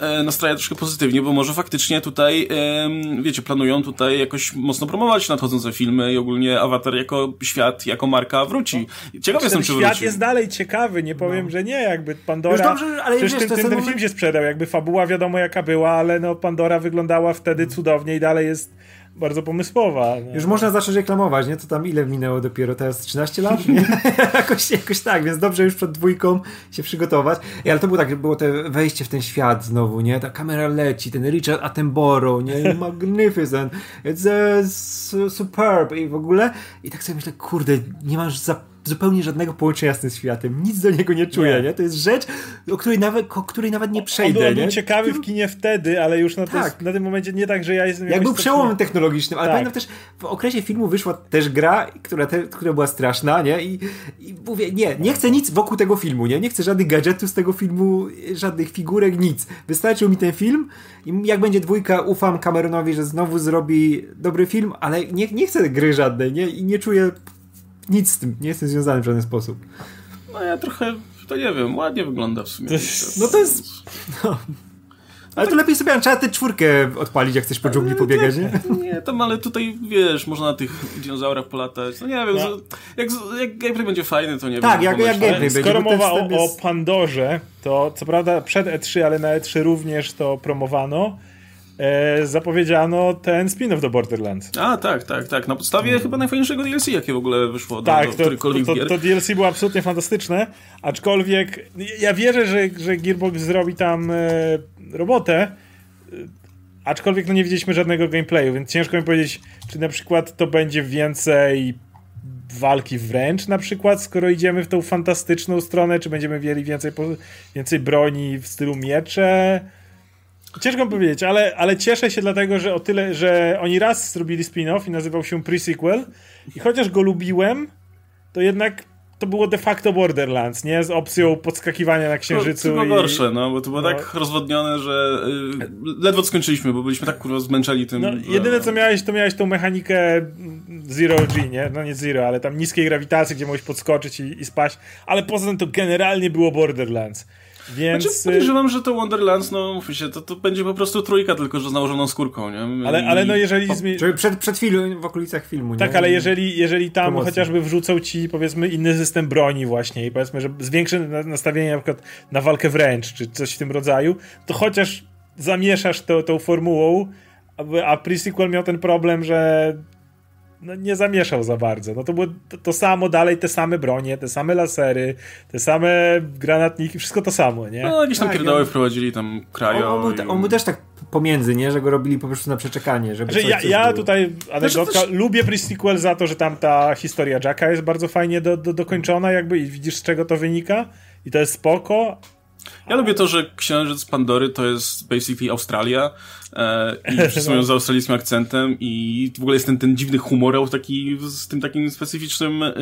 e, nastraja troszkę pozytywnie, bo może faktycznie tutaj, e, wiecie, planują tutaj jakoś mocno promować nadchodzące filmy i ogólnie Avatar jako świat, jako marka wróci. Ciekaw jestem, czy świat wróci. jest dalej ciekawy, nie powiem, no. że nie, jakby Pandora... dobrze, ale wiesz, ten, ten, ten film się sprzedał, jakby fabuła wiadomo jaka była, ale no Pandora wyglądała wtedy cudownie i dalej jest bardzo pomysłowa. Już można zacząć reklamować, nie? To tam ile minęło dopiero teraz? 13 lat? Jakoś, jakoś tak, więc dobrze już przed dwójką się przygotować. I, ale to było tak, było te wejście w ten świat znowu, nie? Ta kamera leci, ten Richard Attenborough, nie? Magnificent, it's superb i w ogóle. I tak sobie myślę, kurde, nie masz za zupełnie żadnego połączenia z tym światem. Nic do niego nie czuję, nie? nie? To jest rzecz, o której nawet, o której nawet nie przejdę. On, on był ciekawy w kinie wtedy, ale już na, tak. na tym momencie nie tak, że ja jestem... Jak był przełomem technologicznym, ale tak. pamiętam też, w okresie filmu wyszła też gra, która, te, która była straszna, nie? I, I mówię, nie, nie chcę nic wokół tego filmu, nie? Nie chcę żadnych gadżetów z tego filmu, żadnych figurek, nic. Wystarczył mi ten film i jak będzie dwójka, ufam Cameronowi, że znowu zrobi dobry film, ale nie, nie chcę gry żadnej, nie? I nie czuję nic z tym, nie jestem związany w żaden sposób. No ja trochę, to nie wiem, ładnie wygląda w sumie. No to jest... No. Ale to lepiej sobie Uncharted czwórkę odpalić, jak chcesz po dżungli pobiegać, nie? Nie, tam, ale tutaj, wiesz, można na tych dinozaurach polatać. No nie wiem, No. jak, jak gameplay będzie fajny, to nie Tak, wiem. jak- pomyśl. jak gameplay będzie, skoro mowa o, jest- o Pandorze, to co prawda przed E3, ale na E3 również to promowano, e, zapowiedziano ten spin-off do Borderlands. A, tak, tak, tak. Na podstawie chyba najfajniejszego DLC, jakie w ogóle wyszło do, Tak, do to, to, którykolwiek to, gier. to DLC było absolutnie fantastyczne, aczkolwiek ja wierzę, że, że Gearbox zrobi tam e, robotę, e, aczkolwiek no nie widzieliśmy żadnego gameplayu, więc ciężko mi powiedzieć, czy na przykład to będzie więcej walki wręcz na przykład, skoro idziemy w tą fantastyczną stronę, czy będziemy mieli więcej, więcej broni w stylu miecze. Ciężko powiedzieć, ale, ale cieszę się dlatego, że o tyle, że oni raz zrobili spin-off i nazywał się Pre-Sequel i chociaż go lubiłem, to jednak to było de facto Borderlands, nie? Z opcją podskakiwania na księżycu. To, to i... było gorsze, no, bo to było no. tak rozwodnione, że y, ledwo skończyliśmy, bo byliśmy tak kurwa zmęczeni tym. No, że- jedyne co miałeś, to miałeś tą mechanikę Zero G, nie? No nie Zero, ale tam niskiej grawitacji, gdzie mogłeś podskoczyć i, i spaść, ale poza tym to generalnie było Borderlands. Więc... Znaczy, podejrzewam, że to Wonderlands, no mówmy się, to, to będzie po prostu trójka, tylko że z nałożoną skórką, nie? ale, ale no jeżeli... Zmi- Żeby przed, przed filmem, w okolicach filmu, nie? Tak, ale jeżeli, jeżeli tam Promocji. chociażby wrzucą ci, powiedzmy, inny system broni właśnie i powiedzmy, że zwiększy na- nastawienie na przykład na walkę wręcz, czy coś w tym rodzaju, to chociaż zamieszasz to, tą formułą, a- a pre-sequel miał ten problem, że no, nie zamieszał za bardzo. No to było to, to samo dalej, te same bronie, te same lasery, te same granatniki, wszystko to samo, nie? No, jakieś tam Tak, pierdoły ja- wprowadzili, tam On, krajo. on, był, i- on był też tak pomiędzy, nie? Że go robili po prostu na przeczekanie, żeby Że coś, ja, coś ja tutaj anegdotka, Znaczy też- lubię pre-sequel za to, że tam ta historia Jacka jest bardzo fajnie do, do, dokończona jakby i widzisz z czego to wynika i to jest spoko. Ja lubię to, że księżyc Pandory to jest basically Australia i wszyscy mówią z australijskim akcentem i w ogóle jest ten, ten dziwny humor taki z tym takim specyficznym y,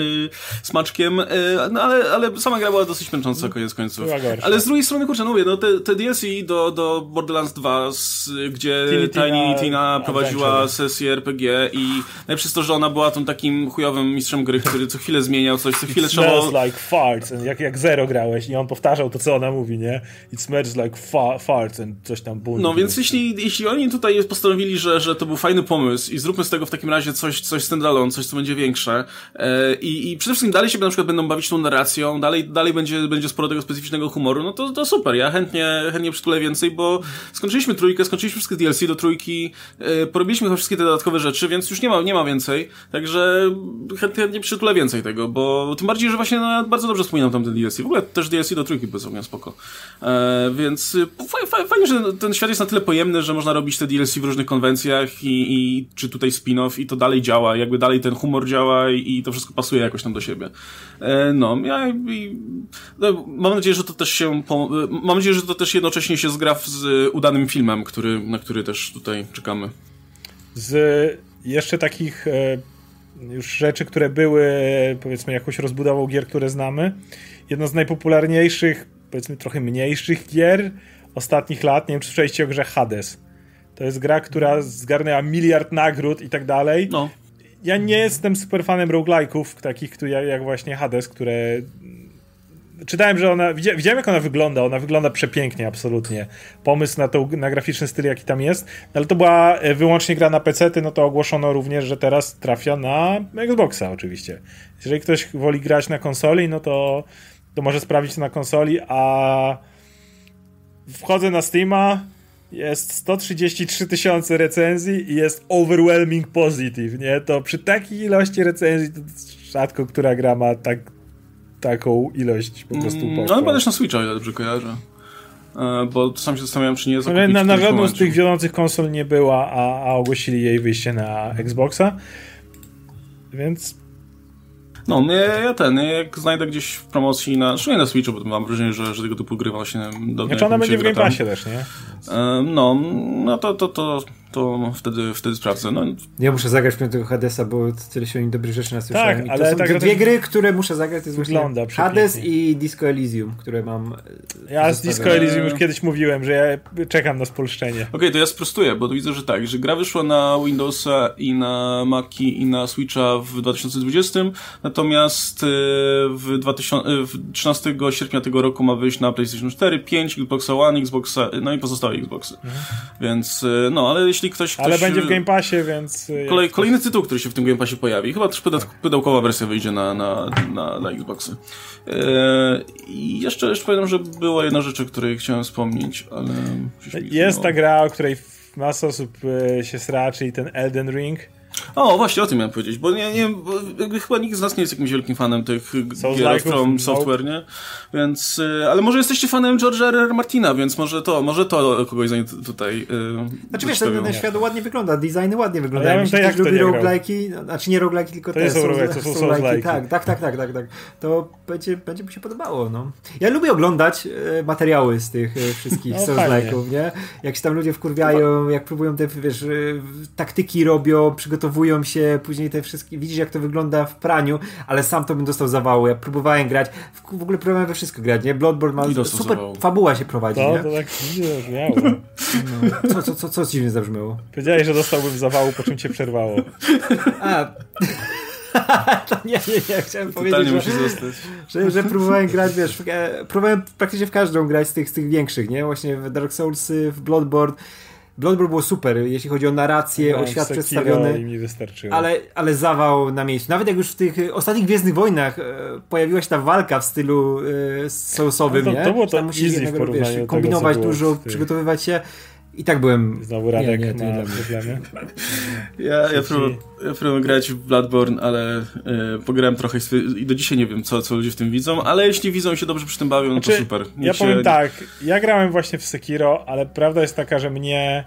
smaczkiem, y, no ale, ale sama gra była dosyć męcząca koniec końców. Ale z drugiej strony, kurczę, no mówię, no te, te DLC do, do Borderlands 2, z, gdzie Tiny Tiny Tina prowadziła sesję RPG i jest to, że ona była tym takim chujowym mistrzem gry, który co chwilę zmieniał coś, co chwilę trzeba... smells like farts. Jak, jak Zero grałeś i on powtarzał to, co ona mówi, nie? It smells like fa farts and coś tam bunt. No więc jeśli, jeśli oni tutaj postanowili, że, że to był fajny pomysł i zróbmy z tego w takim razie coś, coś standalone, coś, co będzie większe e, i, i przede wszystkim dalej się na przykład będą bawić tą narracją, dalej, dalej będzie, będzie sporo tego specyficznego humoru, no to, to super, ja chętnie, chętnie przytulę więcej, bo skończyliśmy trójkę, skończyliśmy wszystkie DLC do trójki, e, porobiliśmy wszystkie te dodatkowe rzeczy, więc już nie ma, nie ma więcej, także chętnie, chętnie przytulę więcej tego, bo tym bardziej, że właśnie no, ja bardzo dobrze wspominam tam ten DLC, w ogóle też DLC do trójki był całkiem spoko, e, więc y, faj- faj- fajnie, że ten świat jest na tyle pojemny, że można robić te DLC w różnych konwencjach i, i czy tutaj spin-off i to dalej działa, jakby dalej ten humor działa i, i to wszystko pasuje jakoś tam do siebie. E, no, ja i, no, mam nadzieję, że to też się, mam nadzieję, że to też jednocześnie się zgra z udanym filmem, który, na który też tutaj czekamy. Z jeszcze takich e, już rzeczy, które były powiedzmy jakąś rozbudową gier, które znamy. Jedno z najpopularniejszych, powiedzmy trochę mniejszych gier ostatnich lat, nie wiem czy słyszeliście o grze Hades. To jest gra, która zgarnęła miliard nagród i tak dalej. No. Ja nie jestem super fanem roguelike'ów, takich jak, właśnie Hades, które czytałem, że ona. Widzia, widziałem, jak ona wygląda. Ona wygląda przepięknie, absolutnie. Pomysł na, tą, na graficzny styl, jaki tam jest. Ale to była e, wyłącznie gra na PC, no to ogłoszono również, że teraz trafia na Xboxa, oczywiście. Jeżeli ktoś woli grać na konsoli, no to, to może sprawdzić to na konsoli, a wchodzę na Steama. Jest 133 tysiące recenzji i jest overwhelming positive, nie? To przy takiej ilości recenzji to rzadko która gra ma tak taką ilość po prostu Mm. No chyba też na Switcha, ile dobrze kojarzę. E, Bo sam się zastanawiam, czy nie Ale zakupić na, w na którymś żadną z tych wiodących konsol nie była, a, a ogłosili jej wyjście na Xboxa. Więc No, ja, ja ten, jak znajdę gdzieś w promocji na, szczególnie na Switchu, bo mam wrażenie, że, że tego typu gry właśnie do znaczy ona będzie w Game Passie też, nie? No, no to, to, to, to wtedy, wtedy sprawdzę. No, Ja muszę zagrać w piątego Hadesa, bo tyle się o nim dobrych rzeczy nasłyszałem. Tak, I ale to są tak, to dwie też gry, które muszę zagrać, to jest wygląda właśnie Hades i Disco Elysium, które mam e, Ja z. Disco Elysium już kiedyś mówiłem, że ja czekam na spolszczenie. Okej, to ja sprostuję, bo widzę, że tak, że gra wyszła na Windowsa i na Maci i na Switcha w 2020, natomiast e, w, 2000, e, w 13 sierpnia tego roku ma wyjść na PlayStation 4, 5, Xbox One, Xbox, no i pozostałe Xboxy. Więc, e, no, ale jeśli ktoś... ktoś Ale będzie w Game Passie, więc... y, Kolej, kolejny tytuł, który się w tym Game Passie pojawi. Chyba też pudeł- pudełkowa wersja wyjdzie na, na, na, na Xboxy. I jeszcze, jeszcze pamiętam, że była jedna rzecz, o której chciałem wspomnieć, ale... Jest zniknęło. ta gra, o której masa osób y, się sra, czyli ten Elden Ring. O, właśnie o tym miałem powiedzieć, bo nie, nie bo jakby chyba nikt z nas nie jest jakimś wielkim fanem tych Souls-like'ów? gier From No. Software, nie? Więc, y, ale może jesteście fanem George'a R. R. Martina, więc może to, może to kogoś tutaj y, Znaczy wiesz, ten, ten świat ładnie wygląda, designy ładnie wyglądają. ja Jeśli ktoś to lubi roguelike'i, znaczy nie roguelike'i, tylko To te są Souls- roguelike, to są Souls-like'i. Tak, tak, tak, tak, tak, tak. To będzie, będzie mi się podobało, no. Ja lubię oglądać e, materiały z tych e, wszystkich No, Souls-like'ów, nie? Jak się tam ludzie wkurwiają, jak próbują te, wiesz, e, taktyki robią, przygotowują się, później te wszystkie, widzisz jak to wygląda w praniu, ale sam to bym dostał zawału. Ja próbowałem grać, w, w ogóle próbowałem we wszystko grać, nie? Bloodborne ma super, zawału. fabuła się prowadzi, To, nie? to tak nie brzmiało. No. Co, co, co, co dziwnie zabrzmiało? Powiedziałeś, że dostałbym zawału, po czym cię przerwało. A. to nie, nie, nie, chciałem powiedzieć, Totalnie że, musi zostać. że, że próbowałem grać, wiesz, e, próbowałem praktycznie w każdą grać z tych, z tych większych, nie? Właśnie w Dark Soulsy, w Bloodborne. Bloodborne było super, jeśli chodzi o narrację, o Miałem świat przedstawiony. Mi wystarczyło. Ale, ale zawał na miejscu. Nawet jak już w tych ostatnich Gwiezdnych Wojnach e, pojawiła się ta walka w stylu e, soulsowym, No to- nie? to było Że tam to musisz w porównaniu wiesz, tego, kombinować było dużo, przygotowywać się. I tak byłem... Znowu Radek nie, nie, to nie ma problemy. Ja, ja, próbowałem, ja próbowałem grać w Bloodborne, ale y, pograłem trochę i do dzisiaj nie wiem, co, co ludzie w tym widzą, ale jeśli widzą i się dobrze przy tym bawią, no to Znaczy, super. Niech Ja się, powiem tak, ja grałem właśnie w Sekiro, ale prawda jest taka, że mnie.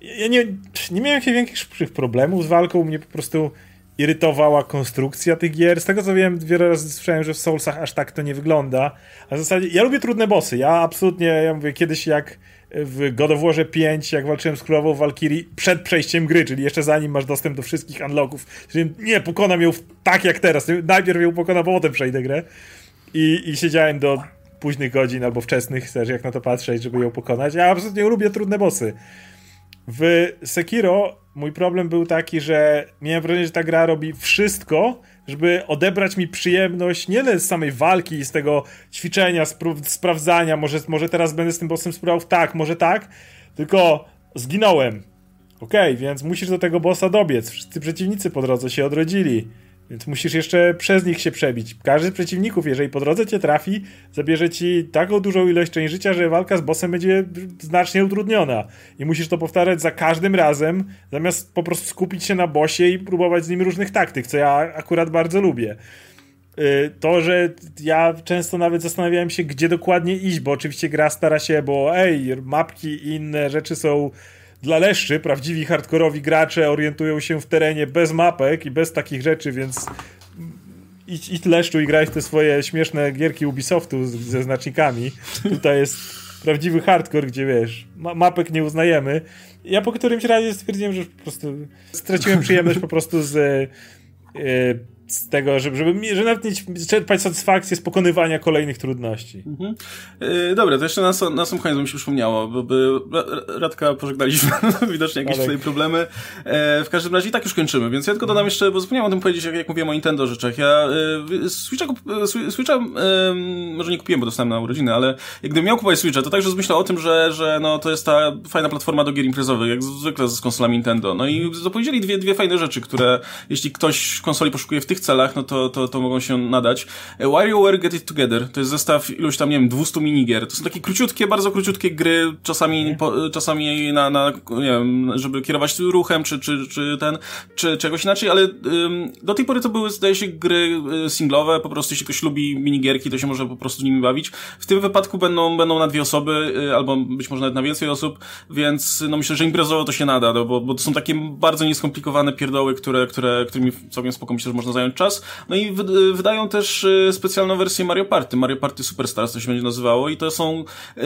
Ja nie, nie miałem jakieś większych problemów z walką, mnie po prostu irytowała konstrukcja tych gier. Z tego co wiem, wiele razy słyszałem, że w Soulsach aż tak to nie wygląda. A w zasadzie ja lubię trudne bossy. Ja absolutnie, ja mówię, kiedyś jak w God of Warze 5, jak walczyłem z królową Valkyrie przed przejściem gry, czyli jeszcze zanim masz dostęp do wszystkich unlocków. Czyli nie, pokonam ją tak jak teraz. Najpierw ją pokonam, a potem przejdę grę. I, I siedziałem do późnych godzin albo wczesnych, też jak na to patrzeć, żeby ją pokonać. Ja absolutnie lubię trudne bossy. W Sekiro mój problem był taki, że miałem wrażenie, że ta gra robi wszystko, żeby odebrać mi przyjemność nie z samej walki z tego ćwiczenia, sprawdzania, może, może teraz będę z tym bossem spróbował tak, może tak, tylko zginąłem. Okej, więc musisz do tego bossa dobiec. Wszyscy przeciwnicy po drodze się odrodzili. Więc musisz jeszcze przez nich się przebić. Każdy z przeciwników, jeżeli po drodze cię trafi, zabierze ci taką dużą ilość części życia, że walka z bossem będzie znacznie utrudniona. I musisz to powtarzać za każdym razem, zamiast po prostu skupić się na bossie i próbować z nim różnych taktyk, co ja akurat bardzo lubię. Y, To, że ja często nawet zastanawiałem się, gdzie dokładnie iść, bo oczywiście gra stara się, bo ej, mapki i inne rzeczy są dla leszczy, prawdziwi hardkorowi gracze orientują się w terenie bez mapek i bez takich rzeczy, więc idź, idź leszczu i graj w te swoje śmieszne gierki Ubisoftu z, ze znacznikami. Tutaj jest prawdziwy hardcore, gdzie wiesz, ma, mapek nie uznajemy. Ja po którymś razie stwierdziłem, że po prostu straciłem przyjemność po prostu z, e, z tego, żeby, żeby mi- że nawet mieć, czerpać satysfakcję z pokonywania kolejnych trudności. Mhm. Yy, dobra, to jeszcze na, sam- na sam koniec mi się przypomniało, bo by, Ra- Radka pożegnaliśmy, widocznie jakieś tutaj problemy. E, w każdym razie i tak już kończymy, więc ja tylko dodam jeszcze, bo zapomniałem o tym powiedzieć, jak, jak mówiłem o Nintendo rzeczach. Ja e, Switcha, Swi- Switcha e, może nie kupiłem, bo dostałem na urodziny, ale jak gdybym miał kupować Switcha, to także myślał o tym, że, że no, to jest ta fajna platforma do gier imprezowych, jak zwykle z konsolami Nintendo. No i zapowiedzieli dwie, dwie fajne rzeczy, które jeśli ktoś konsoli poszukuje w tych celach, no to, to, to mogą się nadać. E, WarioWare Get It Together to jest zestaw iluś tam, nie wiem, 200 minigier. To są takie króciutkie, bardzo króciutkie gry, czasami, po, czasami na, na, nie wiem, żeby kierować ruchem, czy, czy, czy ten, czy czegoś inaczej, ale ym, do tej pory to były, zdaje się, gry y, singlowe, po prostu jeśli ktoś lubi minigierki, to się może po prostu nimi bawić. W tym wypadku będą, będą na dwie osoby, y, albo być może nawet na więcej osób, więc no myślę, że imprezowo to się nada, no, bo, bo to są takie bardzo nieskomplikowane pierdoły, które, które, którymi całkiem spoko myślę, że można zająć znając czas. No i wydają też specjalną wersję Mario Party, Mario Party Superstars to się będzie nazywało i to są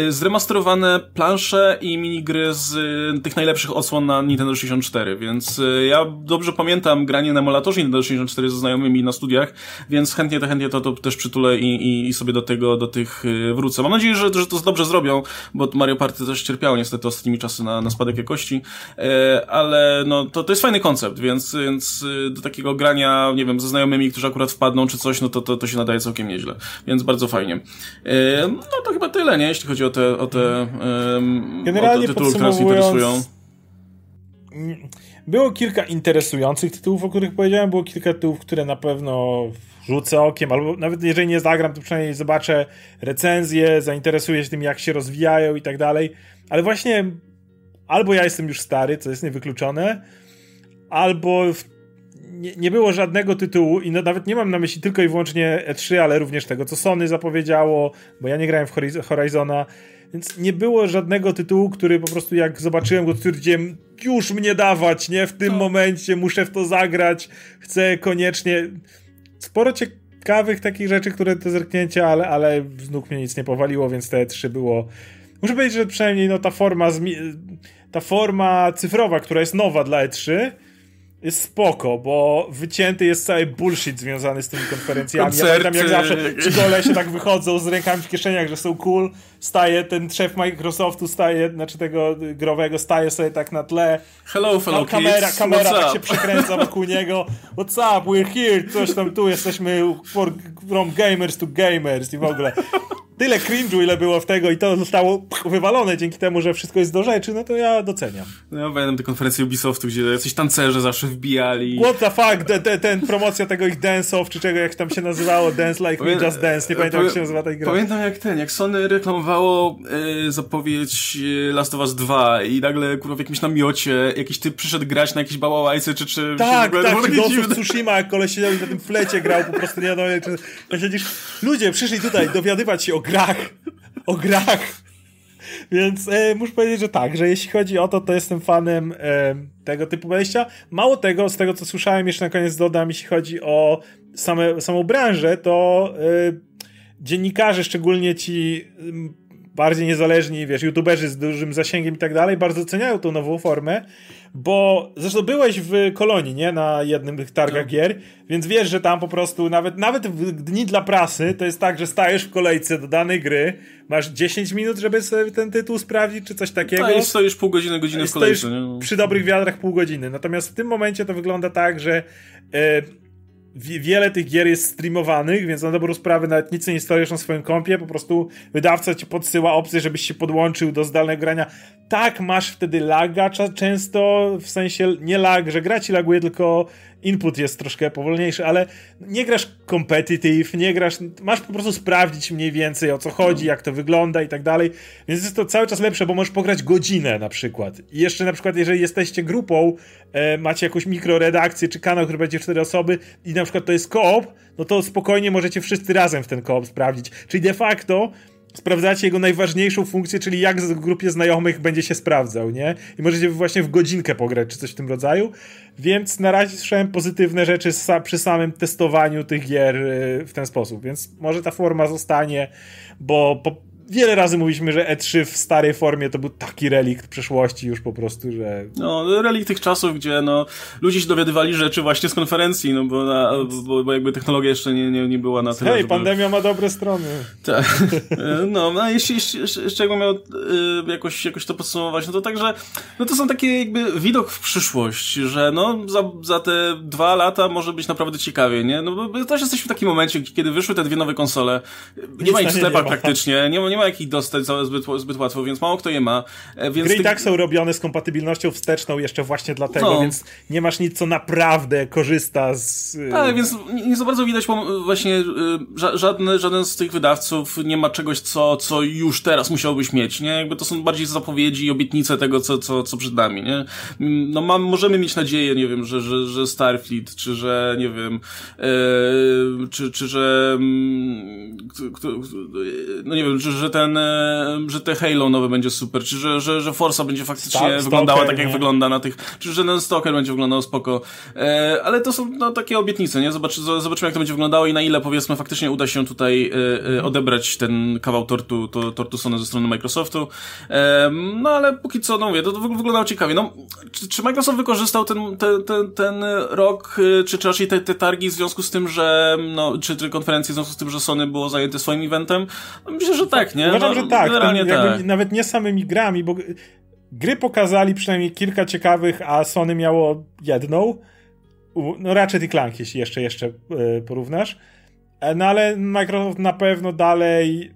zremasterowane plansze i minigry z tych najlepszych odsłon na Nintendo 64, więc ja dobrze pamiętam granie na emulatorze Nintendo 64 ze znajomymi na studiach, więc chętnie to chętnie to, to też przytulę i, i, i sobie do tego, do tych wrócę. Mam nadzieję, że, że to dobrze zrobią, bo Mario Party też cierpiało niestety ostatnimi czasy na, na spadek jakości, e, ale no to, to jest fajny koncept, więc, więc e, do takiego grania, nie wiem, ze znajomymi, którzy akurat wpadną czy coś, no to, to, to się nadaje całkiem nieźle, więc bardzo fajnie. No to chyba tyle, nie? Jeśli chodzi o te, o te, Generalnie o te tytuły, które nas interesują. Było kilka interesujących tytułów, o których powiedziałem, było kilka tytułów, które na pewno rzucę okiem, albo nawet jeżeli nie zagram, to przynajmniej zobaczę recenzję, zainteresuję się tym, jak się rozwijają i tak dalej. Ale właśnie albo ja jestem już stary, co jest niewykluczone, albo w, nie, nie, było żadnego tytułu i no, nawet nie mam na myśli tylko i wyłącznie E3, ale również tego, co Sony zapowiedziało, bo ja nie grałem w Horizona, więc nie było żadnego tytułu, który po prostu jak zobaczyłem go, stwierdziłem, już mnie dawać, nie? W tym no. momencie muszę w to zagrać, chcę koniecznie sporo ciekawych takich rzeczy, które te zerknięcia, ale, ale z nóg mnie nic nie powaliło, więc te trzy było. Muszę powiedzieć, że przynajmniej no, ta forma ta forma cyfrowa, która jest nowa dla E3, jest spoko, bo wycięty jest cały bullshit związany z tymi konferencjami. Koncerty. Ja pamiętam jak zawsze ci gole się tak wychodzą z rękami w kieszeniach, że są cool. Staje ten szef Microsoftu, staje, znaczy tego growego, staje sobie tak na tle. Hello fellow kamera, kids. Kamera tak się przekręca wokół niego. What's up, we're here, coś tam tu, jesteśmy for, from gamers to gamers i w ogóle tyle cringe'u, ile było w tego i to zostało wywalone dzięki temu, że wszystko jest do rzeczy, no to ja doceniam. No ja pamiętam te konferencje Ubisoftu, gdzie jacyś tancerze zawsze wbijali. What the fuck, ten, ten, ten promocja tego ich dance-off, czy czego, jak tam się nazywało, Dance Like. Me Just Dance, nie pamiętam jak się nazywa ta gra. Pamiętam jak ten, jak Sony reklamowało e, zapowiedź e, Last of Us 2 i nagle kurwa w jakimś namiocie jakiś typ przyszedł grać na jakieś bałałajce, czy... czy tak, się tak, czy Ghost of Tsushima, jak koleś siedział i na tym flecie grał, po prostu nie wiadomo, czy... Siedzisz, ludzie przyszli tutaj dowiadywać się o grach, o grach. Więc e, muszę powiedzieć, że tak, że jeśli chodzi o to, to jestem fanem e, tego typu wejścia. Mało tego, z tego co słyszałem, jeszcze na koniec dodam, jeśli chodzi o same, samą branżę, to e, dziennikarze, szczególnie ci bardziej niezależni, wiesz, youtuberzy z dużym zasięgiem i tak dalej, bardzo doceniają tą nową formę, bo zresztą byłeś w Kolonii, nie? Na jednym tych targach no. gier, więc wiesz, że tam po prostu nawet, nawet w dni dla prasy to jest tak, że stajesz w kolejce do danej gry, masz 10 minut, żeby sobie ten tytuł sprawdzić, czy coś takiego. No i stoisz pół godziny, godzinę w kolejce. Nie? Przy dobrych wiadrach pół godziny. Natomiast w tym momencie to wygląda tak, że e, wiele tych gier jest streamowanych, więc na dobrą sprawę nawet nic nie instalujesz na swoim kompie, po prostu wydawca ci podsyła opcję, żebyś się podłączył do zdalnego grania. Tak, masz wtedy laga często, w sensie nie lag, że gra ci laguje, tylko input jest troszkę powolniejszy, ale nie grasz competitive, nie grasz, masz po prostu sprawdzić mniej więcej o co chodzi, jak to wygląda i tak dalej, więc jest to cały czas lepsze, bo możesz pograć godzinę na przykład. I jeszcze na przykład, jeżeli jesteście grupą, e, macie jakąś mikroredakcję czy kanał, który będzie cztery osoby i na przykład to jest koop, no to spokojnie możecie wszyscy razem w ten koop sprawdzić. Czyli de facto sprawdzacie jego najważniejszą funkcję, czyli jak w grupie znajomych będzie się sprawdzał, nie? I możecie właśnie w godzinkę pograć, czy coś w tym rodzaju. Więc na razie słyszałem pozytywne rzeczy przy samym testowaniu tych gier y, w ten sposób, więc może ta forma zostanie, bo po wiele razy mówiliśmy, że E3 w starej formie to był taki relikt przeszłości już po prostu, że... No, relikt tych czasów, gdzie no, ludzie się dowiadywali rzeczy właśnie z konferencji, no bo, na, bo, bo jakby technologia jeszcze nie, nie, nie była na tyle, Hej, żeby... pandemia ma dobre strony. Tak. No, no jeśli jeszcze, jeszcze jakbym miał y, jakoś, jakoś to podsumować, no to także, no to są takie jakby widok w przyszłość, że no za, za te dwa lata może być naprawdę ciekawie, nie? No bo też jesteśmy w takim momencie, kiedy wyszły te dwie nowe konsole, nie Nic ma ich w sklepach praktycznie, nie ma, nie ma jak ich dostać zbyt, zbyt łatwo, więc mało kto je ma. E, więc Gry i tak są robione z kompatybilnością wsteczną jeszcze właśnie dlatego, no. więc nie masz nic, co naprawdę korzysta z... E, tak, więc nie za bardzo widać właśnie e, żadny, żaden z tych wydawców nie ma czegoś, co, co już teraz musiałbyś mieć, nie? Jakby to są bardziej zapowiedzi i obietnice tego, co, co, co przed nami, nie? Mm, no mam, możemy mieć nadzieję, nie wiem, że, że, że Starfleet, czy że, nie wiem, czy, czy że, mm, no nie wiem, że, że że ten, e, że te Halo nowe będzie super, czy że, że, że Forza będzie faktycznie Stalker, wyglądała tak jak nie? wygląda na tych, czy że ten Stalker będzie wyglądał spoko. E, ale to są no, takie obietnice, nie? Zobacz, z- zobaczymy jak to będzie wyglądało i na ile powiedzmy faktycznie uda się tutaj e, e, odebrać ten kawał tortu, to, tortu Sony ze strony Microsoftu. E, no ale póki co, no mówię, to, to wyg- wyglądało ciekawie. No, czy, czy Microsoft wykorzystał ten, ten, ten, ten rok, e, czy, czy raczej te, te targi w związku z tym, że, no, czy te konferencje w związku z tym, że Sony było zajęte swoim eventem? No, myślę, że tak, nie? Uważam, no, że tak. Tak. Nawet nie samymi grami, bo gry pokazali przynajmniej kilka ciekawych, a Sony miało jedną. No Ratchet i Clank, jeśli jeszcze, jeszcze e, porównasz. E, No ale Microsoft na pewno dalej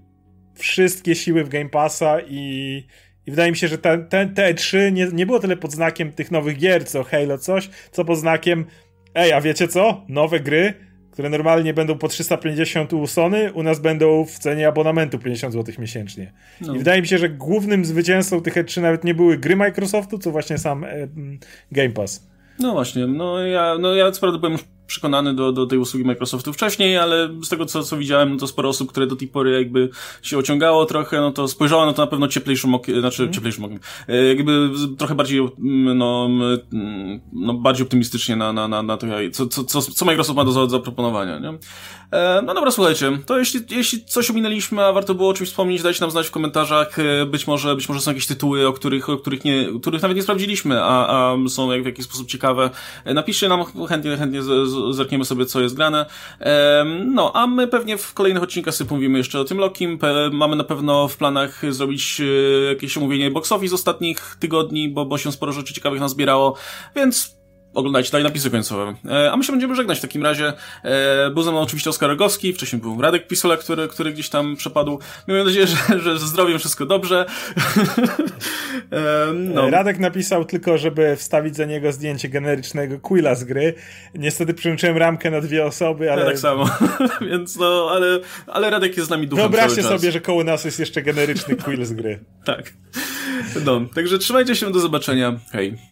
wszystkie siły w Game Passa i, i wydaje mi się, że te, te, te E3 nie, nie było tyle pod znakiem tych nowych gier, co Halo coś, co pod znakiem ej, a wiecie co? Nowe gry, które normalnie będą po 350 u Sony, u nas będą w cenie abonamentu 50 zł miesięcznie. No. I wydaje mi się, że głównym zwycięzcą tych E3 nawet nie były gry Microsoftu, co właśnie sam e, mm, Game Pass. No właśnie, no ja, no ja co prawda byłem już przekonany do, do tej usługi Microsoftu wcześniej, ale z tego co, co widziałem, no to sporo osób, które do tej pory jakby się ociągało trochę, no to spojrzało na to na pewno cieplejszym okiem, znaczy cieplejszym okiem, e, jakby trochę bardziej, mm, no, mm, no bardziej optymistycznie na, na, na, na to, co, co, co, co Microsoft ma do za- zaproponowania, nie? E, no dobra, słuchajcie, to jeśli, jeśli coś ominęliśmy, a warto było o czymś wspomnieć, dajcie nam znać w komentarzach, e, być może, być może są jakieś tytuły, o których, o których nie, których nawet nie sprawdziliśmy, a, a są jak, w jakiś sposób ciekawe. Napiszcie nam, chętnie, chętnie z, z, zerkniemy sobie, co jest grane. No, a my pewnie w kolejnych odcinkach sobie pomówimy jeszcze o tym Lokim. Mamy na pewno w planach zrobić e, jakieś omówienie box z ostatnich tygodni, bo, bo się sporo rzeczy ciekawych nazbierało, więc oglądajcie dalej napisy końcowe. E, a my się będziemy żegnać w takim razie. E, był ze mną oczywiście Oskar Rogowski, wcześniej był Radek Pisola, który, który gdzieś tam przepadł. Miejmy nadzieję, że, że ze zdrowiem wszystko dobrze. e, no. Radek napisał tylko, żeby wstawić za niego zdjęcie generycznego Quilla z gry. Niestety przyłączyłem ramkę na dwie osoby, ale Ja tak samo. Więc no, ale, ale Radek jest z nami duchem wyobraźcie sobie, że koło nas jest jeszcze generyczny Quill z gry. Tak. No, także trzymajcie się, do zobaczenia. Hej.